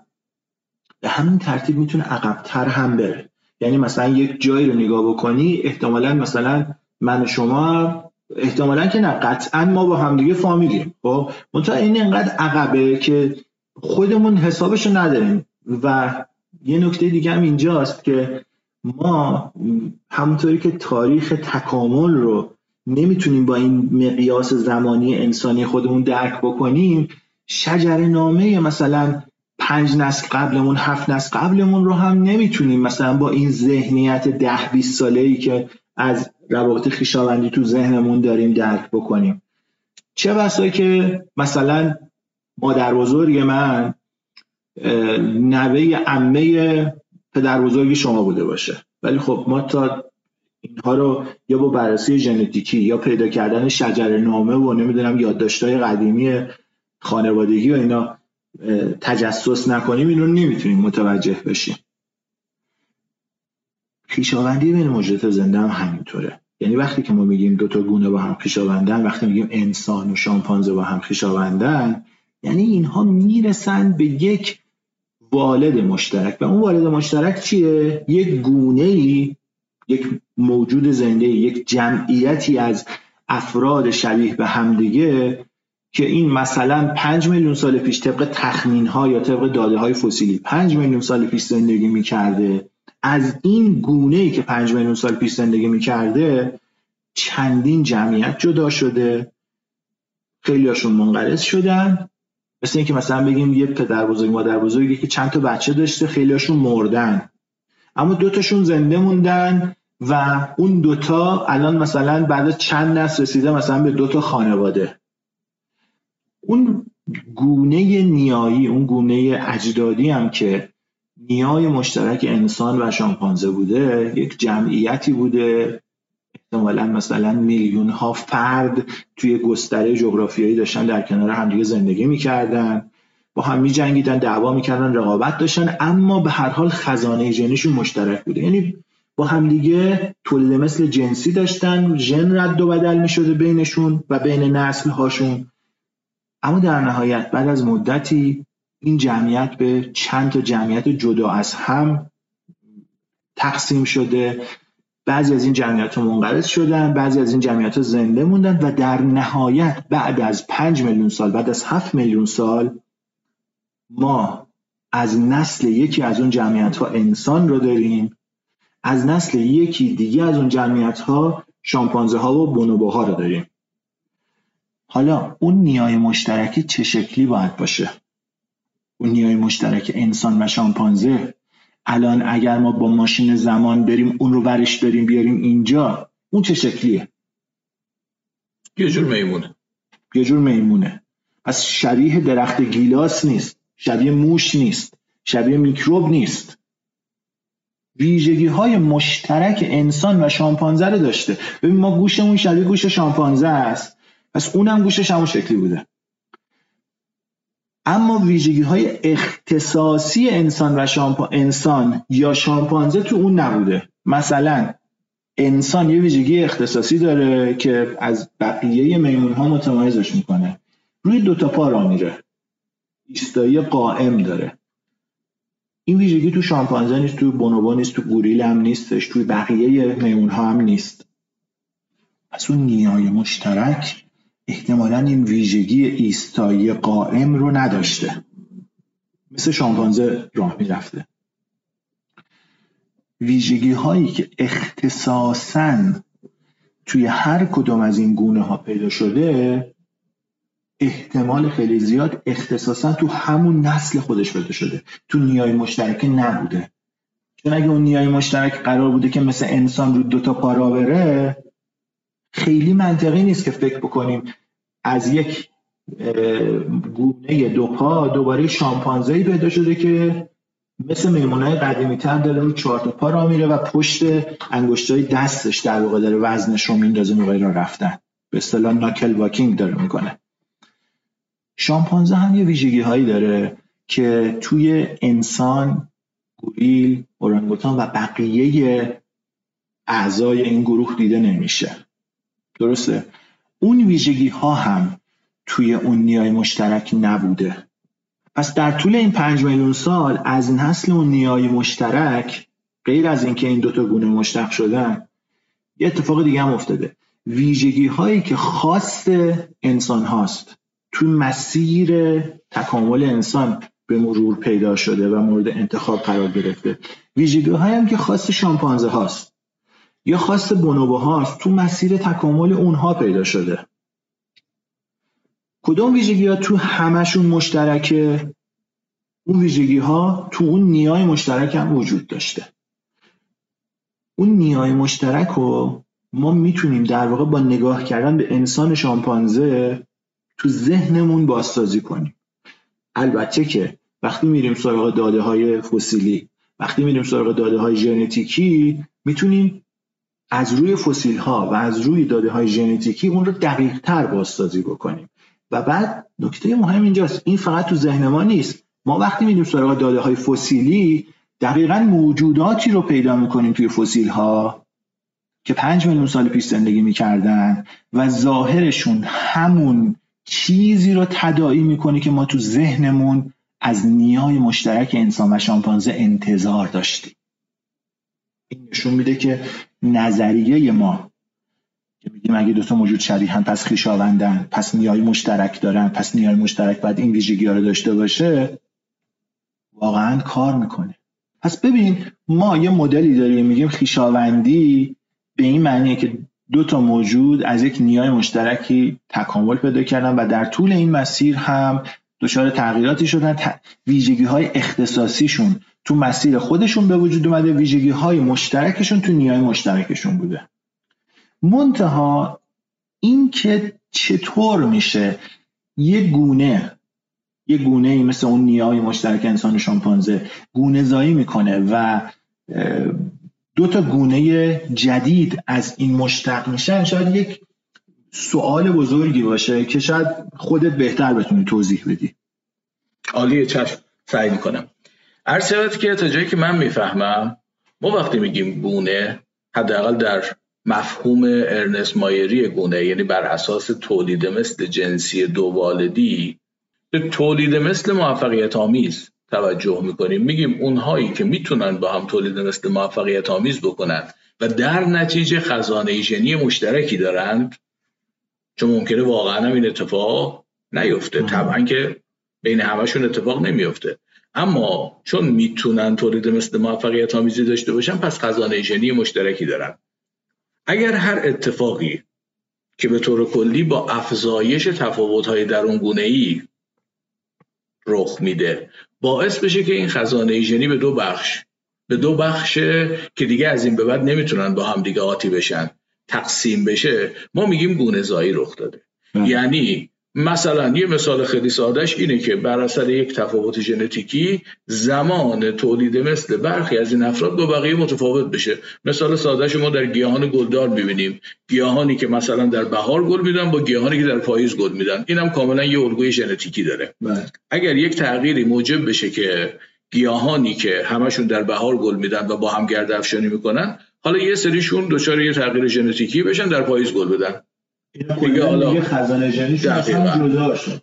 به همین ترتیب می‌تونه عقبتر هم بره. یعنی مثلا یک جایی رو نگاه بکنی احتمالا مثلا من و شما احتمالا که نه. قطعا ما با همدیگه فامیلیم. خب؟ منتها این انقدر عقبه که خودمون حسابش نداریم. و یه نکته دیگه هم اینجاست که ما همونطوری که تاریخ تکامل رو نمی‌تونیم با این مقیاس زمانی انسانی خودمون درک بکنیم شجر نامه مثلا پنج نسل قبلمون هفت نسل قبلمون رو هم نمی‌تونیم مثلا با این ذهنیت ده بیست ساله ای که از روابط خیشاوندی تو ذهنمون داریم درک بکنیم. چه بسایی که مثلا مادر بزرگ من نوه عمه پدر بزرگی شما بوده باشه. ولی خب ما تا اینها رو یا با بررسی ژنتیکی یا پیدا کردن شجر نامه و نمی‌دونم یادداشت‌های قدیمی خانوادگی و اینا تجسس نکنیم این رو نمی‌تونیم متوجه بشیم. خیشاوندی بین موجودات زنده هم همینطوره. یعنی وقتی که ما میگیم دو تا گونه با هم خیشاوندن وقتی میگیم انسان و شامپانزه با هم خیشاوندن یعنی اینها می‌رسن به یک والد مشترک. و اون والد مشترک چیه؟ یک گونه ای یک موجود زنده یک جمعیتی از افراد شبیه به همدیگه که این مثلا پنج میلیون سال پیش طبق تخمین ها یا طبق داده های فسیلی پنج میلیون سال پیش زندگی می‌کرده. از این گونه ای که پنج میلیون سال پیش زندگی می‌کرده چندین جمعیت جدا شده. خیلی هاشون منقرض شدن. مثل اینکه مثلا بگیم یه پدر بزرگ مادر بزرگی که چند تا بچه داشته خیلی هاشون مردن. اما دوتاشون زنده موندن و اون دوتا الان مثلا بعد چند نسل رسیده مثلا به دوتا خانواده. اون گونه نیایی اون گونه اجدادی هم که نیای مشترک انسان و شامپانزه بوده یک جمعیتی بوده. احتمالا مثلا میلیون ها فرد توی گستره جغرافیایی داشتن در کنار همدیگه زندگی می‌کردن. با هم میجنگیدن دعوا می‌کردن رقابت داشتن اما به هر حال خزانه ژنیشون مشترک بوده. یعنی با همدیگه تولید مثل جنسی داشتن ژن رد و بدل می‌شده بینشون و بین نسل هاشون اما در نهایت بعد از مدتی این جمعیت به چند تا جمعیت جدا از هم تقسیم شده. بعضی از این جمعیت ها منقرض شدن بعضی از این جمعیت ها زنده موندن و در نهایت بعد از پنج میلیون سال بعد از هفت میلیون سال ما از نسل یکی از اون جمعیت ها انسان رو داریم. از نسل یکی دیگه از اون جمعیت ها شامپانزه ها و بونوبوها رو داریم. حالا اون نیای مشترکی چه شکلی باید باشه؟ اون نیای مشترک انسان و شامپانزه. الان اگر ما با ماشین زمان بریم اون رو ورش داریم بیاریم اینجا اون چه شکلیه؟ یه جور میمونه. یه جور میمونه. پس شبیه درخت گیلاس نیست شبیه موش نیست شبیه میکروب نیست. ویژگی های مشترک انسان و شامپانزه رو داشته. ببین ما گوشمون شبیه گوش شامپانزه است. پس اونم گوشش همون شکلی بوده. اما ویژگی های اختصاصی انسان و شامپا... انسان یا شامپانزه تو اون نبوده. مثلا انسان یه ویژگی اختصاصی داره که از بقیه میمون ها متمایزش می‌کنه. روی دوتا پا را میره. ایستایی قائم داره. این ویژگی تو شامپانزه نیست تو بونوبو نیست تو گوریل هم نیستش توی بقیه میمون ها هم نیست. پس اون نیای مشترک احتمالا این ویژگی ایستایی قائم رو نداشته. مثل شامپانزه راه می‌رفته. ویژگی هایی که اختصاصا توی هر کدوم از این گونه ها پیدا شده احتمال خیلی زیاد اختصاصا تو همون نسل خودش پیدا شده. تو نیای مشترک نبوده. چون اگه اون نیای مشترک قرار بوده که مثل انسان رو دوتا پارا بره خیلی منطقی نیست که فکر بکنیم از یک گونه دو پا دوباره شامپانزه پیدا شده که مثل میمونای قدیمی تر داره رو چهار پا را میره و پشت انگشتای دستش در واقع داره وزنش رو میندازه موقعی را رفتن. به اصطلاح ناکل واکینگ داره می‌کنه. شامپانزه هم یه ویژگی هایی داره که توی انسان گوریل اورانگوتان و بقیه اعضای این گروه دیده نمیشه. درسته؟ اون ویژگی ها هم توی اون نیای مشترک نبوده. پس در طول این پنج میلیون سال از نسل اون نیای مشترک غیر از اینکه این دوتا گونه مشتق شدن یه اتفاق دیگه هم افتاده. ویژگی هایی که خاص انسان هاست تو مسیر تکامل انسان به مرور پیدا شده و مورد انتخاب قرار گرفته. ویژگی هایی هم که خاص شامپانزه هاست. یا خاص بونوبو هاست تو مسیر تکامل اونها پیدا شده. کدوم ویژگی ها تو همشون مشترکه؟ اون ویژگی ها تو اون نیای مشترک هم وجود داشته. اون نیای مشترک رو ما می‌تونیم در واقع با نگاه کردن به انسان شامپانزه تو ذهنمون بازسازی کنیم. البته که وقتی میریم سراغ داده های فسیلی وقتی میریم سراغ داده های ژنتیکی می‌تونیم از روی فسیل ها و از روی داده های ژنتیکی اون رو دقیق تر بازسازی بکنیم. و بعد نکته مهم اینجاست این فقط تو ذهن ما نیست. ما وقتی میریم سراغ داده های فسیلی دقیقا موجوداتی رو پیدا می‌کنیم توی فسیل ها که پنج میلیون سال پیش زندگی می‌کردن و ظاهرشون همون چیزی رو تداعی می‌کنه که ما تو ذهنمون از نیای مشترک انسان و شامپانزه انتظار داشتیم. این نشون میده که نظریه ما. که میگیم اگه دوتا موجود شبیهن پس خیشاوندن پس نیای مشترک دارن پس نیای مشترک باید این ویژگی رو داشته باشه واقعا کار می‌کنه. پس ببین ما یه مدلی داریم میگیم خیشاوندی به این معنیه که دو تا موجود از یک نیای مشترکی تکامل پیدا کردن و در طول این مسیر هم دچار تغییراتی شدن. ویژگی های اختصاصیشون تو مسیر خودشون به وجود اومده. ویژگی های مشترکشون تو نیای مشترکشون بوده. منتها این که چطور میشه یه گونه یه گونه ای مثل اون نیای مشترک انسان شامپانزه گونه زایی می‌کنه و دو تا گونه جدید از این مشتق میشن. شاید یک سوال بزرگی باشه که شاید خودت بهتر بتونی توضیح بدی. عالیه چشم سعی می‌کنم. هر که تا جایی که من می‌فهمم ما وقتی میگیم گونه حداقل در مفهوم ارنست مایری گونه یعنی بر اساس تولید مثل جنسی دو والدی به تولید مثل موفقیت آمیز توجه می‌کنیم. میگیم اونهایی که می‌تونن با هم تولید مثل موفقیت آمیز بکنن و در نتیجه خزانه ژنی مشترکی دارند چون ممکنه واقعا هم این اتفاق نیفته. طبعا که بین همشون اتفاق نمیفته اما چون می‌تونن تولید مثل موفقیت آمیزی داشته باشن پس خزانه ژنی مشترکی دارن. اگر هر اتفاقی که به طور کلی با افزایش تفاوت‌های درون گونه ای رخ میده باعث بشه که این خزانه ژنی به دو بخش به دو بخش که دیگه از این به بعد نمی‌تونن با هم دیگه آتی بشن. تقسیم بشه ما میگیم گونه زایی رخ داده. یعنی مثلا یه مثال خیلی سادهش اینه که بر اثر یک تفاوت ژنتیکی زمان تولید مثل برخی از این افراد با بقیه متفاوت بشه. مثال سادهش ما در گیاهان گلدار می‌بینیم. گیاهانی که مثلا در بهار گل میدن با گیاهانی که در پاییز گل میدن. اینم کاملا یه الگوی ژنتیکی داره. بله. اگر یک تغییری موجب بشه که گیاهانی که همشون در بهار گل میدن و با هم گرد افشانی می‌کنن حالا یه سریشون دچار یه تغییر ژنتیکی بشن در پاییز گل بدن. دیگه حالا خزانه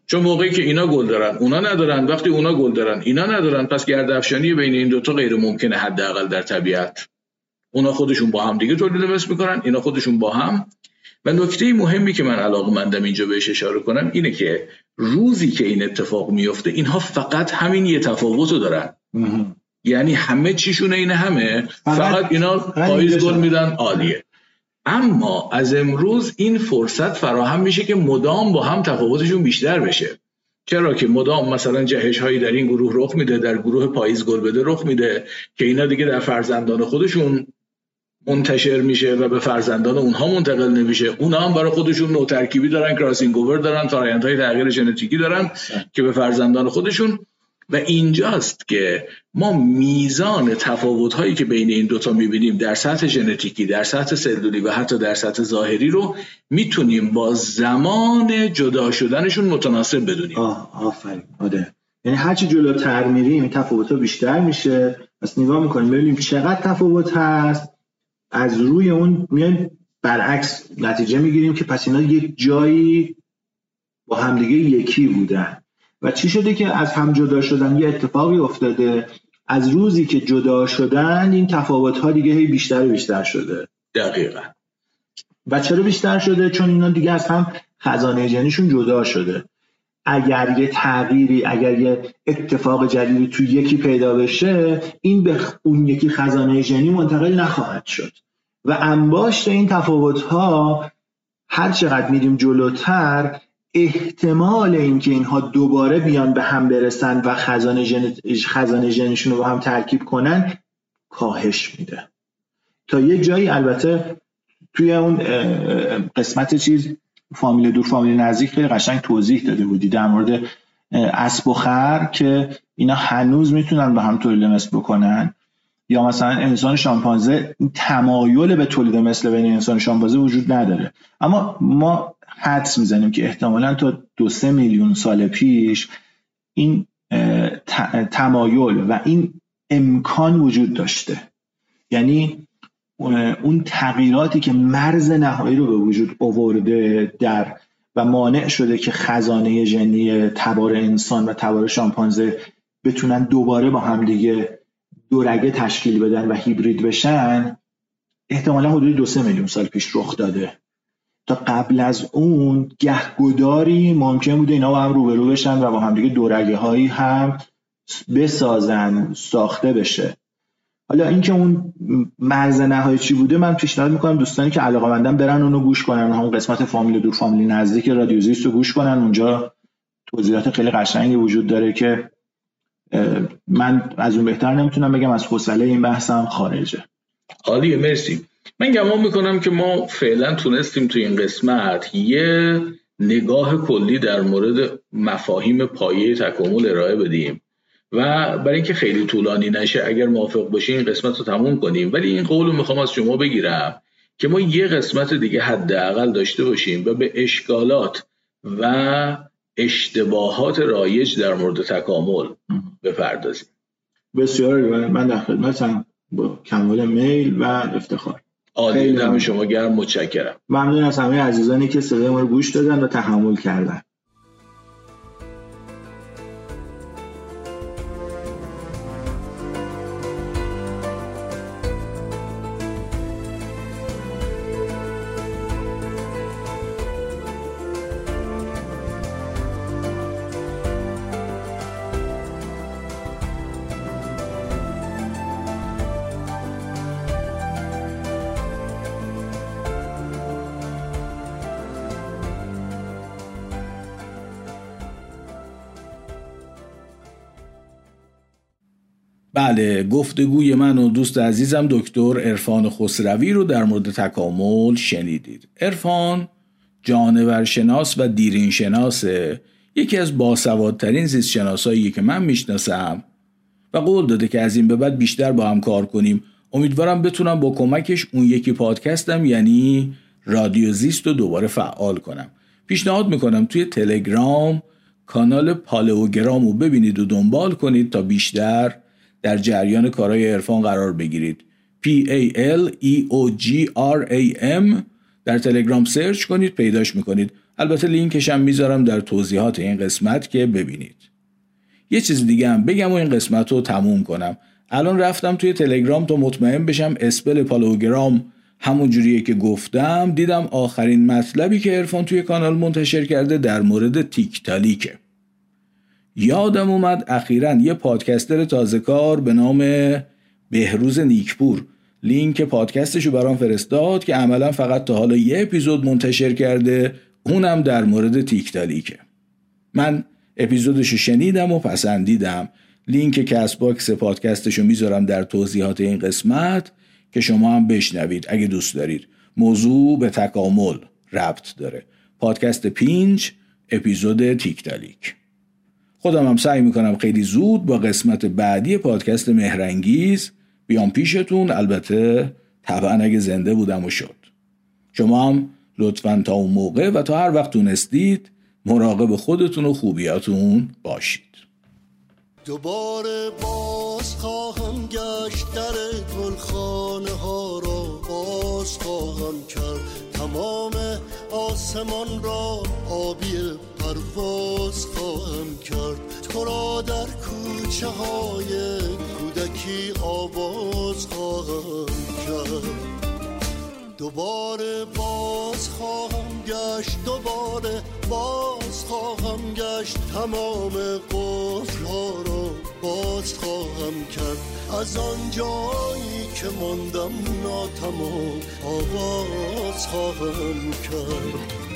چون موقعی که اینا گل دارن اونا ندارن. وقتی اونا گل دارن اینا ندارن. پس گردافشانی بین این دوتا غیر ممکنه حداقل در طبیعت. اونا خودشون با هم دیگه تولید مثل می‌کنن اینا خودشون با هم. و نکته مهمی که من علاقه مندم اینجا بهش اشاره کنم اینه که روزی که این اتفاق میفته اینها فقط همین یه تفاوت رو دارن یعنی همه چیشون اینه همه فقط اینا پاییز گل میدن عالیه. اما از امروز این فرصت فراهم میشه که مدام با هم تفاوتشون بیشتر بشه. چرا که مدام مثلا جهش هایی در این گروه رخ میده در گروه پاییز گل بده رخ میده که اینا دیگه در فرزندان خودشون منتشر میشه و به فرزندان اونها منتقل نمیشه. اونها هم برای خودشون نوع ترکیبی دارن کراسینگ اوور دارن های تغییر ژنتیکی دارن که به فرزندان خودشون و اینجاست که ما میزان تفاوت هایی که بین این دوتا می‌بینیم در سطح ژنتیکی در سطح سلولی و حتی در سطح ظاهری رو می‌تونیم با زمان جدا شدنشون متناسب بدونیم. آه آفرین. آده یعنی هرچی جلوتر میریم این تفاوت ها بیشتر میشه. پس نگاه می‌کنیم ببینیم چقدر تفاوت هست. از روی اون میایم برعکس نتیجه می‌گیریم که پس اینا یک جایی با همدیگه یکی بودن. و چی شده که از هم جدا شدن یه اتفاقی افتاده؟ از روزی که جدا شدن این تفاوت ها دیگه هی بیشتر و بیشتر شده. دقیقا. و چرا بیشتر شده؟ چون اینا دیگه از هم خزانه جنیشون جدا شده. اگر یه تغییری اگر یه اتفاق جدیدی تو یکی پیدا بشه این به اون یکی خزانه ژنی منتقل نخواهد شد. و انباشت این تفاوت ها هر چقدر میریم جلوتر احتمال اینکه اینها دوباره بیان به هم برسن و خزانه ژن خزانه ژنشون رو با هم ترکیب کنن کاهش میده. تا یه جایی البته توی اون قسمت چیز فامیل دور فامیل نزدیک خیلی قشنگ توضیح داده بودی در مورد اسب و خر که اینا هنوز می‌تونن به هم تولید مثل بکنن. یا مثلا انسان شامپانزه تمایل به تولید مثل بین انسان شامپانزه وجود نداره. اما ما حدس می‌زنیم که احتمالا تا دو سه میلیون سال پیش این تمایل و این امکان وجود داشته. یعنی اون تغییراتی که مرز نهایی رو به وجود آورده در و مانع شده که خزانه ژنی تبار انسان و تبار شامپانزه بتونن دوباره با هم دیگه دورگه تشکیل بدن و هیبرید بشن احتمالا حدود دو سه میلیون سال پیش رخ داده. تا قبل از اون گهگداری ممکن بوده اینا با هم روبرو بشن و با هم دیگه دورگه هایی هم بسازن ساخته بشه. حالا اینکه اون مرز نهایی چی بوده من پیشنهاد می‌کنم دوستانی که علاقه مندن برن اونو گوش کنن. همون قسمت فامیل دور فامیلی نزدیک رادیوزیست رو گوش کنن. اونجا توضیحات خیلی قشنگی وجود داره که من از اون بهتر نمی‌تونم بگم از حوصله این بحثم خارجه. عالیه مرسی. من گمان می‌کنم که ما فعلا تونستیم تو این قسمت یه نگاه کلی در مورد مفاهیم پایه تکامل ارائه بدیم و برای اینکه خیلی طولانی نشه اگر موافق باشین این قسمت رو تموم کنیم. ولی این قول رو می‌خوام از شما بگیرم که ما یه قسمت دیگه حداقل داشته باشیم و به اشکالات و اشتباهات رایج در مورد تکامل بپردازیم. بسیار من در خدمتم با کمال میل و افتخار. عالی شما گرم متشکرم. ممنون از همه عزیزانی که صدای ما رو گوش دادن و تحمل کردن. بله گفتگوی من و دوست عزیزم دکتر عرفان خسروی رو در مورد تکامل شنیدید. عرفان جانورشناس و دیرین شناسه یکی از باسوادترین زیست شناسایی که من می‌شناسم. و قول داده که از این به بعد بیشتر با هم کار کنیم. امیدوارم بتونم با کمکش اون یکی پادکستم یعنی رادیو زیست رو دوباره فعال کنم. پیشنهاد می‌کنم توی تلگرام کانال پالئوگرام رو ببینید و دنبال کنید تا بیشتر در جریان کارهای عرفان قرار بگیرید. P A L E O G R A M. در تلگرام سرچ کنید پیداش می‌کنید. البته لینکش هم می‌ذارم در توضیحات این قسمت که ببینید. یه چیز دیگه هم بگم و این قسمت رو تموم کنم. الان رفتم توی تلگرام تا مطمئن بشم spell پالئوگرام همون جوریه که گفتم. دیدم آخرین مطلبی که عرفان توی کانال منتشر کرده در مورد تیکتالیکه. یادم اومد اخیرا یه پادکستر تازه کار به نام بهروز نیکپور. لینک پادکستشو برام فرستاد که عملا فقط تا حالا یه اپیزود منتشر کرده اونم در مورد تیکتالیکه من اپیزودشو شنیدم و پسندیدم. لینک Castbox پادکستشو می‌ذارم در توضیحات این قسمت که شما هم بشنوید اگه دوست دارید. موضوع به تکامل ربط داره. پادکست پینچ اپیزود تیکتالیک خودم هم سعی می‌کنم خیلی زود با قسمت بعدی پادکست مهرنگیز بیام پیشتون. البته طبعا اگه زنده بودم و شد. شما هم لطفا تا اون موقع و تا هر وقت تونستید مراقب خودتون و خوبیاتون باشید. دوباره باز خواهم گشت در گلخانه ها را. باز خواهم کرد تمام آسمان را آبی پرواز خواهم کرد. تو را در کوچه های کودکی آواز خواهم کرد. دوباره باز خواهم گشت دوباره باز خواهم گشت. تمام قفل ها را باز خواهم کرد. از آن جایی که ماندم ناتمام آواز خواهم کرد.